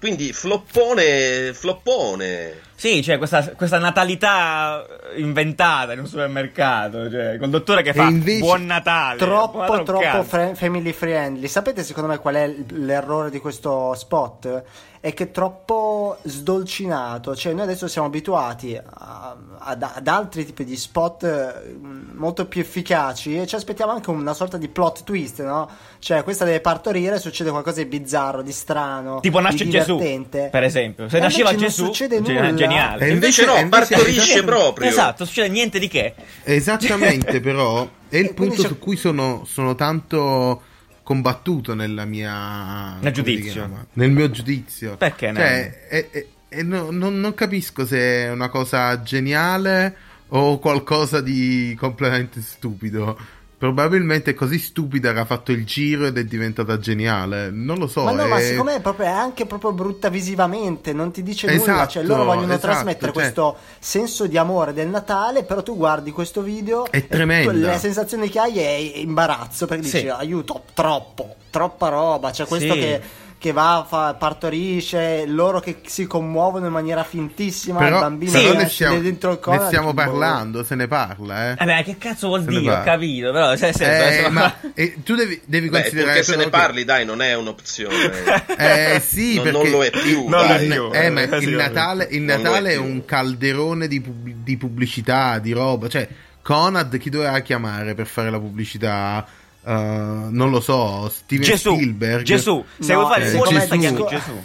Quindi floppone, floppone. Sì, cioè questa, questa natalità inventata in un supermercato, cioè col dottore che fa invece- buon Natale. Troppo, troppo fre- family friendly. Sapete secondo me qual è l'errore di questo spot? È che è troppo sdolcinato. Cioè, noi adesso siamo abituati a- ad, ad altri tipi di spot eh, molto più efficaci e ci aspettiamo anche una sorta di plot twist, no? Cioè, questa deve partorire, succede qualcosa di bizzarro, di strano, Tipo di nasce Gesù, divertente. per esempio. Se E nasceva Gesù, succede cioè, nulla. geniale. E Invece, invece- no, e invece- partorisce proprio. Esatto, succede niente di che. Esattamente, però è il E punto su cui sono, sono tanto combattuto nella mia si giudizio. nel mio giudizio. Perché? Cioè, è- è- è- no- non, non capisco se è una cosa geniale o qualcosa di completamente stupido. Probabilmente è così stupida che ha fatto il giro ed è diventata geniale. Non lo so. Ma no, ma è- secondo me è, proprio, è anche proprio brutta visivamente, non ti dice nulla, Esatto, cioè loro vogliono esatto, trasmettere cioè- questo senso di amore del Natale, però tu guardi questo video È e tremenda. tu- la sensazione che hai è imbarazzo, perché Sì. dici aiuto, troppo, troppa roba, c'è questo Sì. che, che va, fa, partorisce, loro che si commuovono in maniera fintissima, il Però, bambino però che ne stiamo, dentro il ne collo, stiamo dici, boh. parlando, se ne parla, eh. Eh beh, che cazzo vuol Se ne dire? Ho capito, però cioè, senso, Eh, ma eh, tu devi, devi Beh, considerare purché se ne però che- parli, dai, non è un'opzione. Eh sì, non, perché non lo è più. Non è dai. più. Eh, ma Eh, il Natale, il è Natale è, più. un calderone di, pub- di pubblicità, di roba. Cioè, Conad chi doveva chiamare per fare la pubblicità? Uh, non lo so, Steven Gesù, Spielberg. Gesù, se No, vuoi fare eh, il Gesù. Chiami Gesù.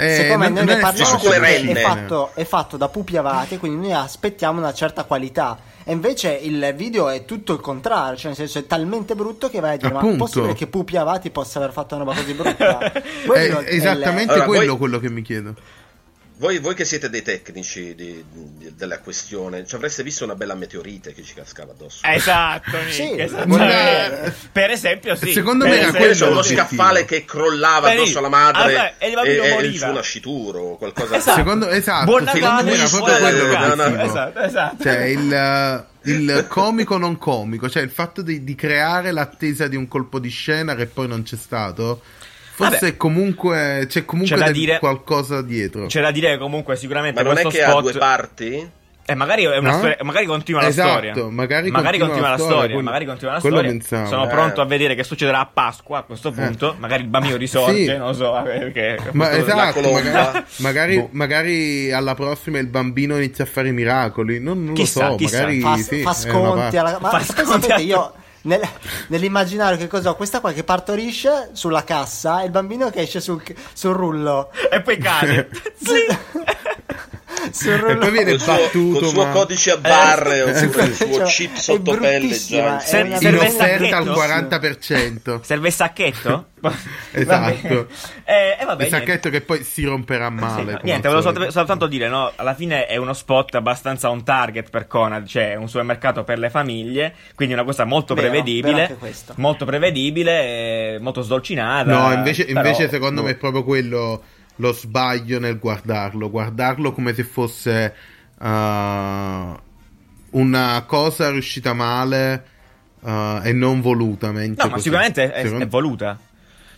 Eh, Secondo me non- noi ne è parliamo Gesù è fatto, è fatto da pupi avati, quindi noi aspettiamo una certa qualità. E invece il video è tutto il contrario, cioè nel senso è talmente brutto che vai a dire: Ma è Appunto. possibile che Pupi Avati possa aver fatto una roba così brutta? È è esattamente Allora, quello voi- quello che mi chiedo. Voi, voi che siete dei tecnici di- di- della questione, ci avreste visto una bella meteorite che ci cascava addosso. Esatto, Nick, Sì, esatto. guarda- per esempio, sì. Secondo Per me era Oppure c'è uno scaffale che crollava lì, addosso alla madre allora, e e, e il suo nascituro o qualcosa Esatto. Secondo, esatto, Buon secondo Natale, me era proprio quello. Esatto, esatto. Cioè, il, il comico non comico, cioè il fatto di, di creare l'attesa di un colpo di scena che poi non c'è stato. Forse Vabbè. comunque c'è comunque C'è dire- qualcosa dietro. C'è da dire comunque sicuramente Ma non è che ha spot due parti? Eh, magari, è una No? storia- magari continua la Esatto, storia. magari continua la storia, storia. quello- magari continua la quello storia. pensavo. Sono Eh. pronto a vedere che succederà a Pasqua a questo punto. Magari il bambino risorge, Sì. non lo so. eh, Perché, Ma esatto, magari, magari, Boh. magari alla prossima il bambino inizia a fare i miracoli. Non, non Chissà, lo so, chissà. magari fa, sì, fa è una sconti alla... ma Fa sconti io nel- nell'immaginario che cosa ho? Questa qua che partorisce sulla cassa e il bambino che esce sul, sul rullo. E poi cade. E poi viene Col suo, battuto, col suo ma codice a barre Eh, oppure il suo Cioè, chip sottopelle bruttissima, già. è Se- una in offerta al sacchetto? 40%. Serve il sacchetto? Esatto. Eh, e vabbè, il sacchetto che poi si romperà Sì, male. no, come niente, volevo solito. soltanto, soltanto dire, no? Alla fine è uno spot abbastanza on target per Conad, cioè un supermercato per le famiglie, quindi una cosa molto Vero, prevedibile, molto prevedibile, e molto sdolcinata. No, invece, però, invece secondo boh. me è proprio quello lo sbaglio nel guardarlo. Guardarlo come se fosse uh, una cosa riuscita male uh, e non volutamente. No, ma così. sicuramente è, è voluta.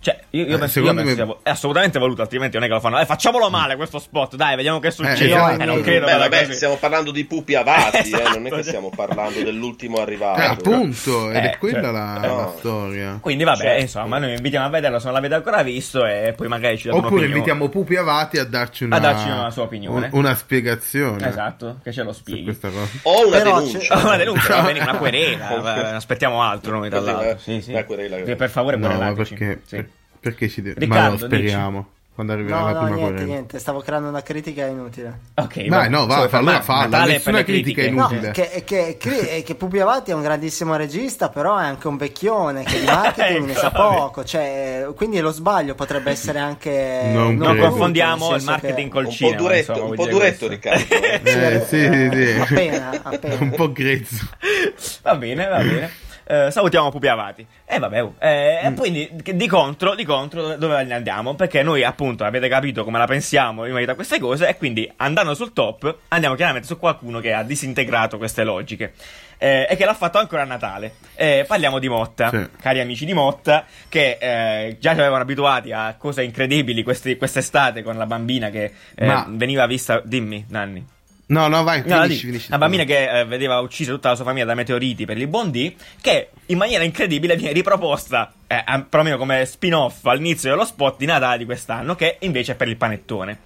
Cioè, io, io Eh, penso, io penso me- sia è assolutamente voluta, altrimenti non è che lo fanno. Eh, facciamolo male questo spot, dai, vediamo che succede. esatto. Eh, non credo Beh, vabbè, così. stiamo parlando di pupi avati, eh, non è Esatto. che stiamo parlando dell'ultimo arrivato. Eh, appunto, ed Eh, è quella cioè, la, no. la storia. Quindi vabbè, Certo. insomma, noi vi invitiamo a vederlo se non l'avete ancora visto e poi magari ci date Oppure invitiamo Pupi Avati a darci una, A darci una sua opinione. un- una spiegazione Esatto, che ce lo spieghi. O una Però denuncia. Oh, una denuncia, va bene, una querela, aspettiamo altro noi tra Così, l'altro. eh, Sì, sì. querela. Per- favore, No, ma querelateci. perché, Sì. Per- perché ci deve... Riccardo, ma lo speriamo. Quando arriverà no la no prima niente querela. niente stavo creando una critica inutile Ok, Vai, no, vai, Solo fa- allora falla, nessuna critica critiche. No, Inutile. che, che, che, che Pupi Avati è un grandissimo regista, però è anche un vecchione che di marketing ne sa Ecco, vabbè. poco. Cioè, quindi lo sbaglio potrebbe essere anche. Non Non confondiamo il marketing col Un po' cinema. duretto, insomma, un po' duretto. Riccardo. Eh, sì, sì, sì. Appena, appena. Un po' grezzo. Va bene, va bene. Eh, salutiamo Pupi Avati. E vabbè, oh, eh, e quindi di contro, di contro dove- dove ne andiamo? Perché noi appunto avete capito come la pensiamo in merito a queste cose e quindi andando sul top andiamo chiaramente su qualcuno che ha disintegrato queste logiche. eh, e che l'ha fatto ancora a Natale. Eh, parliamo di Motta, Sì. cari amici di Motta, che eh, già ci avevano abituati a cose incredibili questi- quest'estate con la bambina che eh, Ma- veniva vista. Dimmi, Nanni. No, no, vai, No, finisci, una bambina che eh, vedeva uccisa tutta la sua famiglia da meteoriti per il Bondi, che in maniera incredibile viene riproposta, eh, perlomeno come spin-off all'inizio dello spot di Natale di quest'anno, che invece è per il panettone.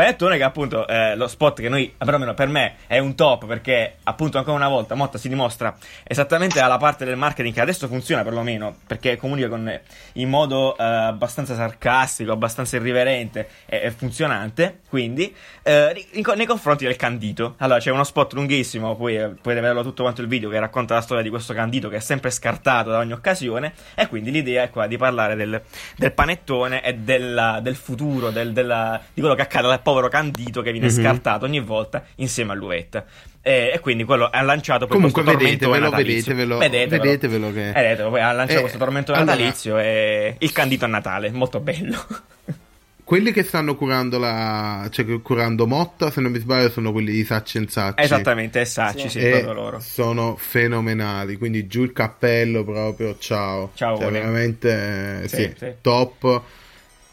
Panettone che appunto eh, lo spot che noi, perlomeno per me, è un top perché appunto ancora una volta Motta si dimostra esattamente alla parte del marketing che adesso funziona perlomeno perché comunica con, in modo eh, abbastanza sarcastico, abbastanza irriverente e, e funzionante, quindi eh, in- nei confronti del Candito. Allora c'è uno spot lunghissimo, poi eh, potete vederlo tutto quanto il video che racconta la storia di questo Candito che è sempre scartato da ogni occasione e quindi l'idea è quella di parlare del, del panettone e della- del futuro, del- della- di quello che accade al povero Candito che viene Mhm. scartato ogni volta insieme all'uvetta. E, e quindi quello ha lanciato poi Comunque questo vedetevelo, natalizio. vedetevelo, vedetevelo, vedetevelo che- Eh, vedetelo, poi ha lanciato Eh, questo tormentone allora- natalizio e il Candito a Natale, molto bello. Quelli che stanno curando la. cioè curando Motta, se non mi sbaglio, sono quelli di Sacci and Sacci. Esattamente, Sacci, sì, Sì. E loro. sono fenomenali. Quindi giù il cappello proprio. Ciao. Ciao, Cioè, veramente Sì, sì, sì. top.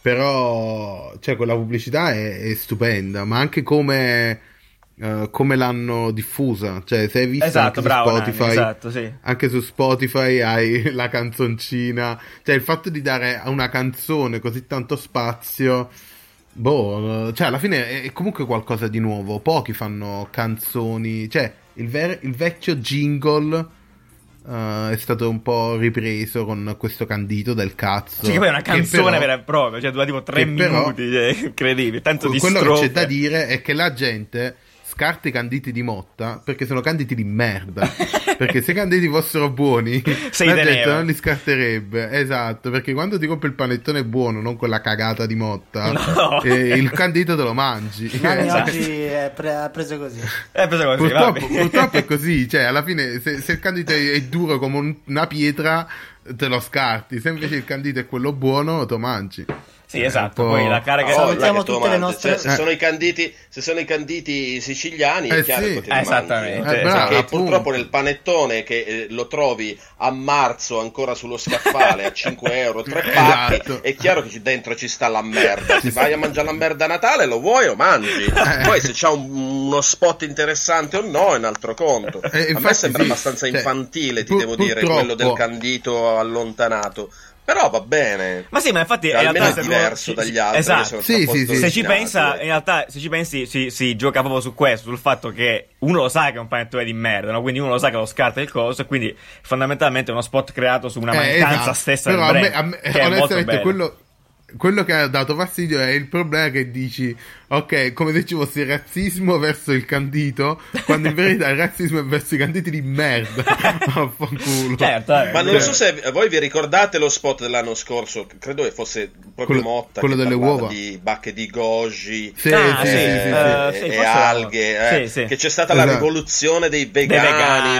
Però, cioè, quella pubblicità è, è stupenda. Ma anche come. eh, come l'hanno diffusa, cioè se hai visto Esatto, anche su bravo, Spotify, Nanni, esatto, sì. anche su Spotify hai la canzoncina, cioè il fatto di dare a una canzone così tanto spazio, boh, cioè alla fine è, è comunque qualcosa di nuovo. Pochi fanno canzoni, cioè il, ver- il vecchio jingle eh, è stato un po' ripreso con questo candito del cazzo. Sì, che poi è una che canzone vera e propria, cioè dura tipo tre che però- minuti, cioè, incredibile, tanto di quello che strofe. c'è da dire è che la gente scarta i canditi di Motta perché sono canditi di merda. perché se i canditi fossero buoni, Se la gente non li scarterebbe. Esatto, perché quando ti compri il panettone buono, non quella cagata di Motta, No. eh, il candito te lo mangi. Nanni Esatto. oggi è pre- ha preso così. È preso così, Purtroppo, purtroppo è così, cioè alla fine se, se il candito è, è duro come un- una pietra te lo scarti, se invece il candito è quello buono te lo mangi. Sì, esatto, po'- poi la carica... Ah, Salutiamo che tu tutte le nostre- Cioè, se, Eh. sono i canditi, se sono i canditi siciliani, Eh è chiaro sì. che Eh, esattamente, Eh, Perché bravo, appunto. purtroppo nel panettone che eh, lo trovi a marzo ancora sullo scaffale a 5 euro, tre pacchi, Esatto. è chiaro che dentro ci sta la merda. Se vai a mangiare la merda a Natale, lo vuoi o mangi. Poi se c'ha un- uno spot interessante o no è un altro conto. Eh, a me sembra sì, abbastanza cioè, infantile, ti pur- devo dire, purtroppo- quello del candito allontanato. Però va bene. Ma sì, ma infatti Cioè, in almeno realtà è diverso tu- dagli altri. Esatto. Sì, sì, sì. se ci pensa, in realtà, se ci pensi, si, si gioca proprio su questo, sul fatto che uno lo sa che è un panettone di merda, no? quindi uno lo sa che lo scarta il coso, e quindi fondamentalmente è uno spot creato su una Eh, mancanza esatto. stessa Però del a me, brand, a me- che è molto onestamente bello. quello, quello che ha dato fastidio è il problema che dici ok come se ci fosse il razzismo verso il candito quando in verità il razzismo è verso i canditi di merda Vaffanculo. Certo, eh. Ma non so se voi vi ricordate lo spot dell'anno scorso, credo che fosse proprio Quello- Motta quello che delle uova. di bacche di goji Sì, Ah, sì, sì, sì, sì, eh, sì. e, sì, e alghe, eh, sì, sì. che c'è stata la Esatto. rivoluzione dei Dei vegani, vegani,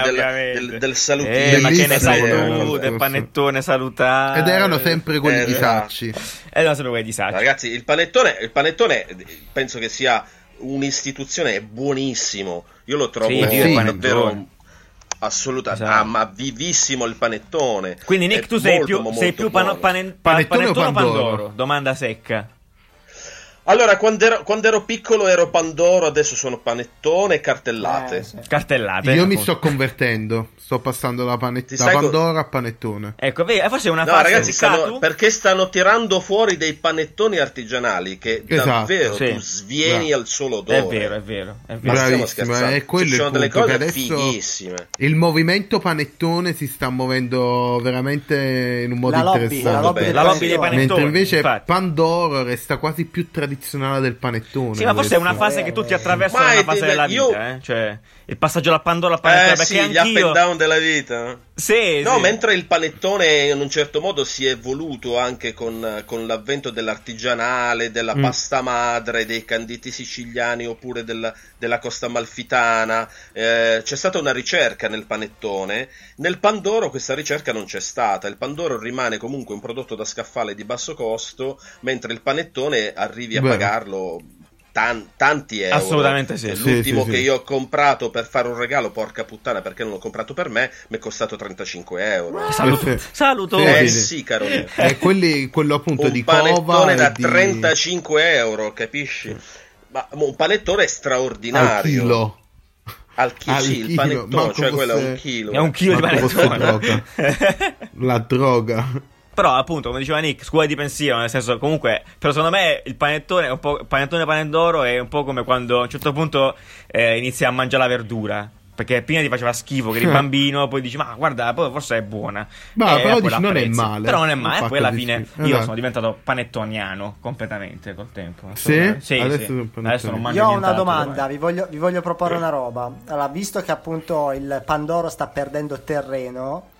del, del, del salutino. Eh, ma che ne sai tu del corso. panettone salutare? ed erano sempre quelli di Esatto. Sacci Ed erano sempre quelli di Sacci. Ragazzi, il panettone, il panettone eh, penso che sia un'istituzione è buonissimo. Io lo trovo Sì, il davvero assolutamente Esatto. ah, ma vivissimo il panettone. Quindi Nick, È tu sei molto, più, molto sei più pano- buono. pane- pa- Panettone o panettone o Pandoro? Pandoro? Domanda secca. Allora, quando ero, quando ero piccolo ero Pandoro, adesso sono panettone e cartellate. Eh, sì. Cartellate. io mi sto convertendo sto passando da, panet- da sai co- Pandora a panettone Ecco, vedi, forse è una No, fase ragazzi, stanno- perché stanno tirando fuori dei panettoni artigianali che Esatto, davvero sì. tu svieni Bravo. al solo È odore. vero, è vero, è Ma vero. Bravissimo, scherzando. è quello Ci il sono delle punto, cose fighissime. il movimento panettone si sta muovendo veramente in un modo La lobby, interessante la lobby, Beh, del la lobby dei panettoni. Mentre invece infatti. Pandoro resta quasi più tradizionale del panettone. Sì, ma forse è una fase che tutti attraversano Ma una è- fase della io- vita, eh? Cioè, il passaggio dalla Pandora panettone, Eh sì, gli up and down della vita. Sì, No, sì. mentre il panettone in un certo modo si è evoluto anche con, con l'avvento dell'artigianale, della Mm. pasta madre, dei canditi siciliani oppure del- della costa malfitana, eh, c'è stata una ricerca nel panettone. Nel Pandoro questa ricerca non c'è stata. Il Pandoro rimane comunque un prodotto da scaffale di basso costo, mentre il panettone arrivi a Vero. pagarlo tan- tanti euro. Assolutamente sì. Eh, Sì, L'ultimo sì, che sì. io ho comprato per fare un regalo, porca puttana, perché non l'ho comprato per me, mi è costato 35 euro. Saluto, Sì. saluto. Sì, Eh sì. caro mio. È quelli, quello appunto Un di cova panettone da di... 35 euro, capisci? Ma un panettone al straordinario. chilo. Al chilo, Al sì, il panettone, cioè quello è un chilo. È un chilo di panettone. La droga. Però, appunto, come diceva Nick, scuola di pensiero, nel senso, comunque, però secondo me il panettone è un po'. panettone panendoro è un po' come quando a un certo punto eh, inizi a mangiare la verdura. Perché prima ti faceva schifo che eri bambino, poi dici, ma guarda, poi forse è buona. Ma E però dici, non è male. Però non è male, fatto poi alla fine schifo. io Esatto. sono diventato panettoniano completamente col tempo. Sì? Sì, Adesso sì. Adesso non mangio Io ho una domanda, vi voglio, vi voglio proporre una roba. Allora, visto che appunto il Pandoro sta perdendo terreno,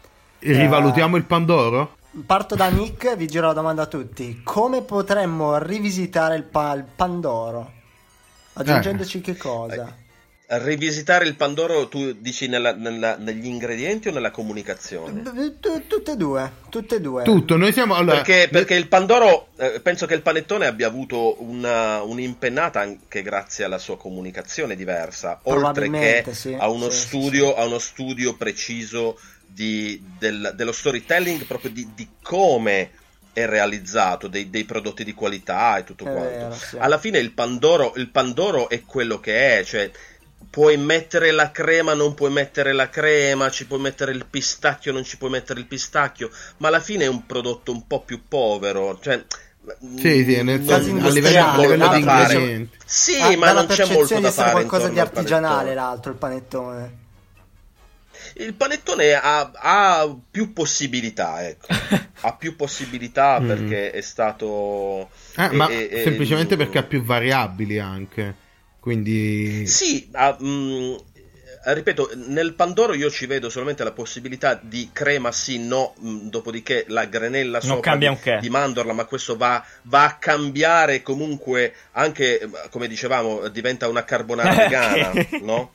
Rivalutiamo il Pandoro? Parto da Nick, vi giro la domanda a tutti. Come potremmo rivisitare il, pa- il Pandoro? Aggiungendoci che cosa? Rivisitare il Pandoro, tu dici nella- nella- negli ingredienti o nella comunicazione? Tutte e due, tutte e due. Tutto, noi siamo... Allora, Perché, perché il Pandoro, eh, penso che il panettone abbia avuto una, un'impennata anche grazie alla sua comunicazione diversa, oltre che sì, a, uno sì, studio, a uno studio preciso di- del- dello storytelling, proprio di, di come è realizzato, dei, dei prodotti di qualità e tutto È quanto. vero, sì. Alla fine il Pandoro, il Pandoro è quello che è, cioè puoi mettere la crema, non puoi mettere la crema, ci puoi mettere il pistacchio, non ci puoi mettere il pistacchio, ma alla fine è un prodotto un po' più povero, cioè Sì, sì, nel non- senso non a livello- a di fare. ingredienti. Sì, Ah, ma non c'è percezione molto di da essere fare qualcosa di artigianale l'altro, il panettone. Il panettone ha, ha più possibilità, ecco. ha più possibilità Mm. perché è stato... Eh, ma e- e- semplicemente e- perché ha più variabili anche. Quindi... Sì, ah, mm, eh, ripeto, nel Pandoro io ci vedo solamente la possibilità di crema sì, no, mm, dopodiché la granella Non sopra cambia di, un che. di mandorla, ma questo va, va a cambiare comunque anche, come dicevamo, diventa una carbonara vegana, no?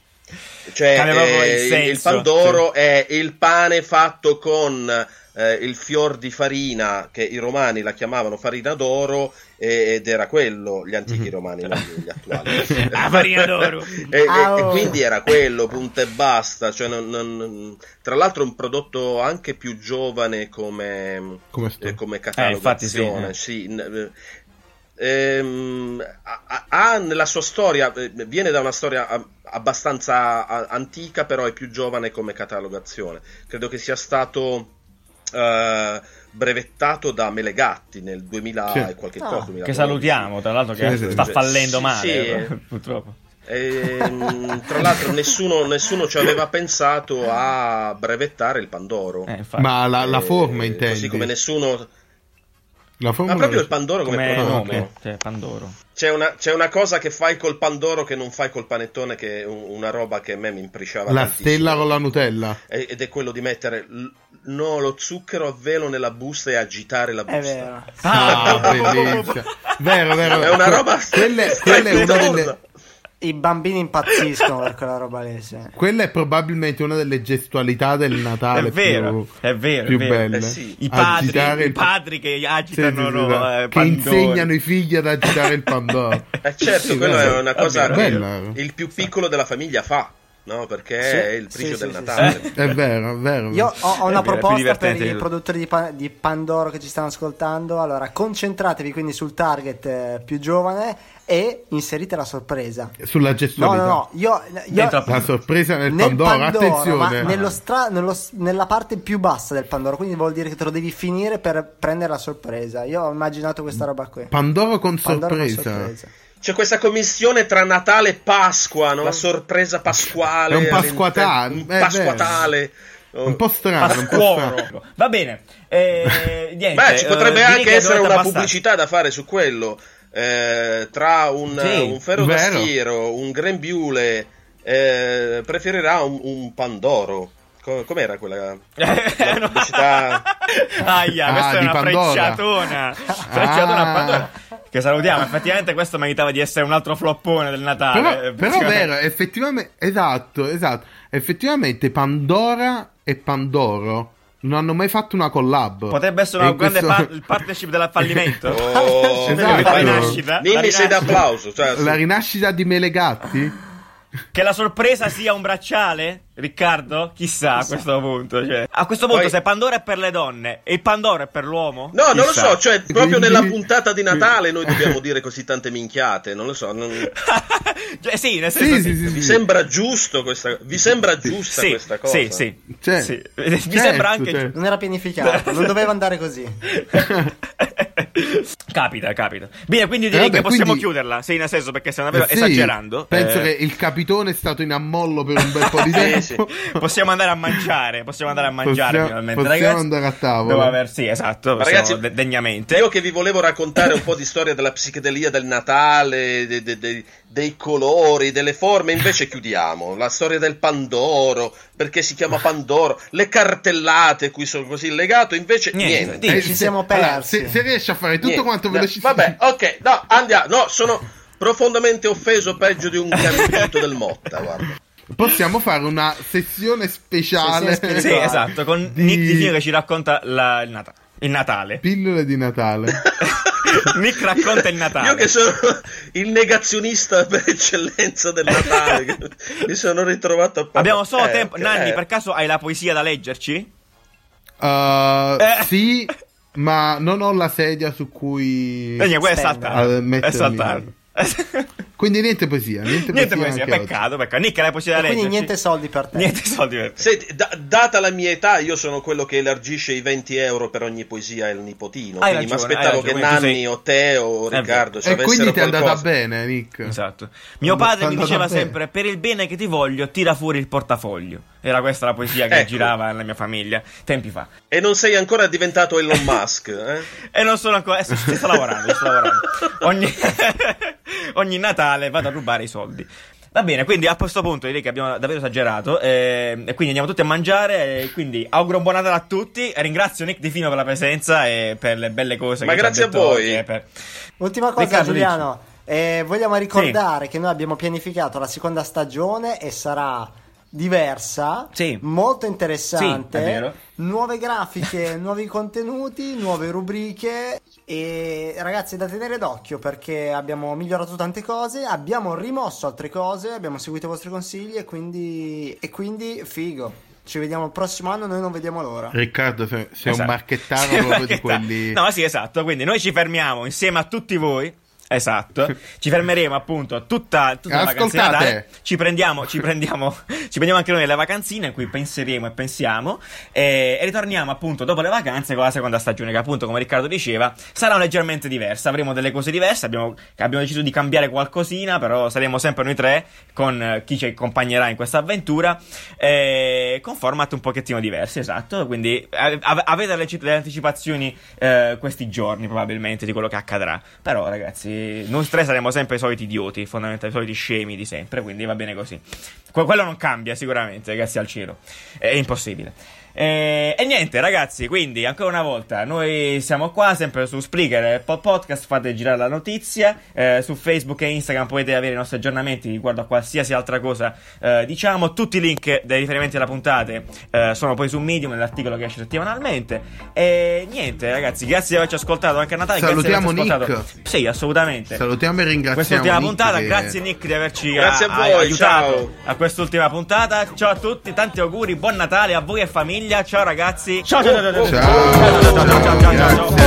Cioè, il eh, il, senso, Pandoro è il pane fatto con eh, il fior di farina, che i romani la chiamavano farina d'oro, e- ed era quello, gli antichi romani, non gli attuali. Ah, farina d'oro. e, e- Ah, e oh. quindi era quello, punto e basta. Cioè, non- non- tra l'altro, un prodotto anche più giovane come, Come eh, come Eh, infatti sì, catalogazione. eh. sì, n- ehm, ha, ha- nella sua storia, eh, viene da una storia abbastanza antica, però è più giovane come catalogazione. Credo che sia stato eh, brevettato da Melegatti nel 2000 Sì. e qualche Ah, cosa. Che 2012. salutiamo, tra l'altro, che Sì, sì, sta sì. fallendo Sì, male, sì. eh, purtroppo. Ehm, tra l'altro nessuno, nessuno ci aveva pensato a brevettare il Pandoro. Eh. Ma la, la Eh, forma intendi? Così come nessuno... La forma Ma proprio il Pandoro come, come nome, cioè Pandoro. C'è una, c'è una cosa che fai col Pandoro che non fai col panettone, che è un- una roba che a me mi impriciava La tantissimo. stella con la Nutella. Ed è quello di mettere l- no, lo zucchero a velo nella busta e agitare la busta. È vero. Ah, bellissima. Vero, vero. È una roba Quella, quella è una delle... I bambini impazziscono per quella roba lì, sì. Quella è probabilmente una delle gestualità del Natale È vero, più, è vero, più è vero. belle. Eh sì. I padri, Agitare i padri che Sì, sì, agitano sì, sì, eh, che insegnano i figli ad agitare il pandoro. Eh certo, vero. è una cosa È che il più piccolo della famiglia fa, no? Perché Sì, è il sì, pricio sì, del sì, Natale. sì. È vero, è vero. Io ho, ho una vero, proposta per i produttori di, pa- di Pandoro che ci stanno ascoltando. Allora, concentratevi quindi sul target eh, più giovane e inserite la sorpresa. Sulla No, gestualità. no, no, io, io Dentro La sorpresa nel, nel pandoro, Pandoro, attenzione. ma nello stra- nello nella parte più bassa del Pandoro, quindi vuol dire che te lo devi finire per prendere la sorpresa. Io ho immaginato questa roba qui. Pandoro con Pandoro con sorpresa. C'è questa commissione tra Natale e Pasqua, no? La sorpresa pasquale. È un pasquatale, è Un pasquatale. Un po' strano, un po' strano. Pasquoro. Va bene. Eh, niente, Beh, ci potrebbe eh, anche essere una abbassare. pubblicità da fare su quello. Eh, tra un, Sì, un ferro da vero. stiro, un grembiule, eh, preferirà un, un Pandoro. Co- com'era quella Eh, pubblicità? Aia, Ah, questa è di una Pandora. frecciatona. Frecciatona a Ah. Pandora. Che salutiamo, effettivamente questo meritava di essere un altro floppone del Natale. Però, Eh, però vero, effettivamente, esatto, esatto. Effettivamente Pandora e Pandoro non hanno mai fatto una collab. Potrebbe essere una grande questo- il partnership della fallimento. Oh, Esatto. La rinascita. Sei rinascita. d'applauso. Cioè, La rinascita di Melegatti? Che la sorpresa sia un bracciale? Riccardo? Chissà a questo punto. Cioè. A questo punto, Poi- se Pandora è per le donne e il Pandoro è per l'uomo? No, non lo chissà. so, cioè proprio nella puntata di Natale noi dobbiamo dire così tante minchiate, non lo so, non- Cioè, sì, nel senso Sì, sì. sì, sì. vi sì. sembra giusto questa vi sembra giusta Sì, questa cosa? sì, sì. Cioè, Sì. Mi certo, sembra anche certo. Non era pianificato, non doveva andare così. Capita, capita. Bene, quindi direi Eh, vabbè, che possiamo quindi- chiuderla. Sì, nel senso perché stiamo davvero Eh sì, esagerando. Penso Eh, che il capitone è stato in ammollo per un bel po' di Sì, tempo. Possiamo andare a mangiare, possiamo andare a mangiare Possiamo- finalmente, possiamo ragazzi. andare a tavola. Dopo aver, sì, esatto, ragazzi, de- degnamente. Io che vi volevo raccontare un po' di storia della psichedelia del Natale, de- de- de- dei colori, delle forme, invece chiudiamo. La storia del Pandoro, perché si chiama Pandoro, le cartellate cui sono così legato, invece Niente, niente. dici. Eh, ci se- siamo allora, persi. se, se riesci a fare tutto Niente. quanto No, velocissimamente. Vabbè, ok, no, andiamo. No, sono profondamente offeso, peggio di un candito del Motta, guarda. Possiamo fare una sessione speciale. Sessione Sì, Rituale. esatto, con Di- Nick Di Fino che ci racconta la- il, Nata- il Natale. Pillole di Natale. Nick racconta il Natale. Io che sono il negazionista per eccellenza del Natale, mi sono ritrovato a parlare. Abbiamo solo Eh, tempo. Nanni, eh. per caso hai la poesia da leggerci? Uh, Eh. Sì, ma non ho la sedia su cui. Eh, quello è saltato. Ah, È saltato. Quindi niente poesia. Niente, Niente poesia, poesia, peccato, peccato. Nick, hai la poesia da E quindi niente soldi per te. Niente soldi per te. Senti, da- data la mia età, io sono quello che elargisce i 20 euro per ogni poesia al nipotino. Hai quindi mi aspettavo che Nanni sei- o te o È Riccardo ci E avessero quindi ti è andata qualcosa. bene, Nick. Esatto. Mio padre mi diceva sempre: Per il bene che ti voglio, tira fuori il portafoglio. Era questa la poesia che Ecco. girava nella mia famiglia tempi fa. E non sei ancora diventato Elon Musk, eh? E non sono ancora. adesso ci sto lavorando, ci sto lavorando. Ogni... Ogni Natale vado a rubare i soldi. Va bene, quindi a questo punto direi che abbiamo davvero esagerato. eh, e quindi andiamo tutti a mangiare. E quindi auguro un buon Natale a tutti. Ringrazio Nick Di Fino per la presenza e per le belle cose Ma che ci ha grazie a detto voi. oggi, e per- Ultima cosa, Riccardo, Giuliano. eh, vogliamo ricordare che noi abbiamo pianificato la seconda stagione e sarà diversa, Sì. molto interessante. Sì, è vero. Nuove grafiche, nuovi contenuti, nuove rubriche e ragazzi da tenere d'occhio perché abbiamo migliorato tante cose, abbiamo rimosso altre cose, abbiamo seguito i vostri consigli e quindi, e quindi figo. Ci vediamo il prossimo anno, noi non vediamo l'ora. Riccardo, sei, sei Esatto. un marchettaro proprio di quelli. No, sì, esatto. Quindi noi ci fermiamo insieme a tutti voi. Esatto, ci fermeremo appunto tutta, tutta la. Natale. Ci prendiamo, ci prendiamo, ci prendiamo anche noi le vacanzine in cui penseremo e pensiamo. E, e ritorniamo appunto dopo le vacanze con la seconda stagione, che appunto, come Riccardo diceva, sarà leggermente diversa. Avremo delle cose diverse. Abbiamo, abbiamo deciso di cambiare qualcosina, però saremo sempre noi tre con eh, chi ci accompagnerà in questa avventura. eh, con format un pochettino diversi, esatto. Quindi ave- avete le, delle anticipazioni eh, questi giorni, probabilmente, di quello che accadrà. Però, ragazzi, noi tre saremo sempre i soliti idioti, fondamentalmente i soliti scemi di sempre. Quindi va bene così. Que- quello non cambia, sicuramente, grazie al cielo. È impossibile. E, e niente, ragazzi, quindi ancora una volta noi siamo qua sempre su Spreaker e Pod Podcast. Fate girare la notizia. eh, su Facebook e Instagram potete avere i nostri aggiornamenti riguardo a qualsiasi altra cosa. eh, diciamo, tutti i link dei riferimenti alla puntata eh, sono poi su Medium nell'articolo che esce settimanalmente. E niente, ragazzi, grazie di averci ascoltato anche a Natale. Salutiamo grazie di averci Nick. ascoltato. Sì, assolutamente. Salutiamo e ringraziamo. Quest'ultima Nick puntata, che- grazie Nick di averci Grazie a a- voi, aiutato ciao. a quest'ultima puntata. Ciao a tutti, tanti auguri, buon Natale a voi e famiglia. Ciao ragazzi. Ciao ciao ciao ciao. Ciao, ciao, ciao, ciao, ciao, ciao,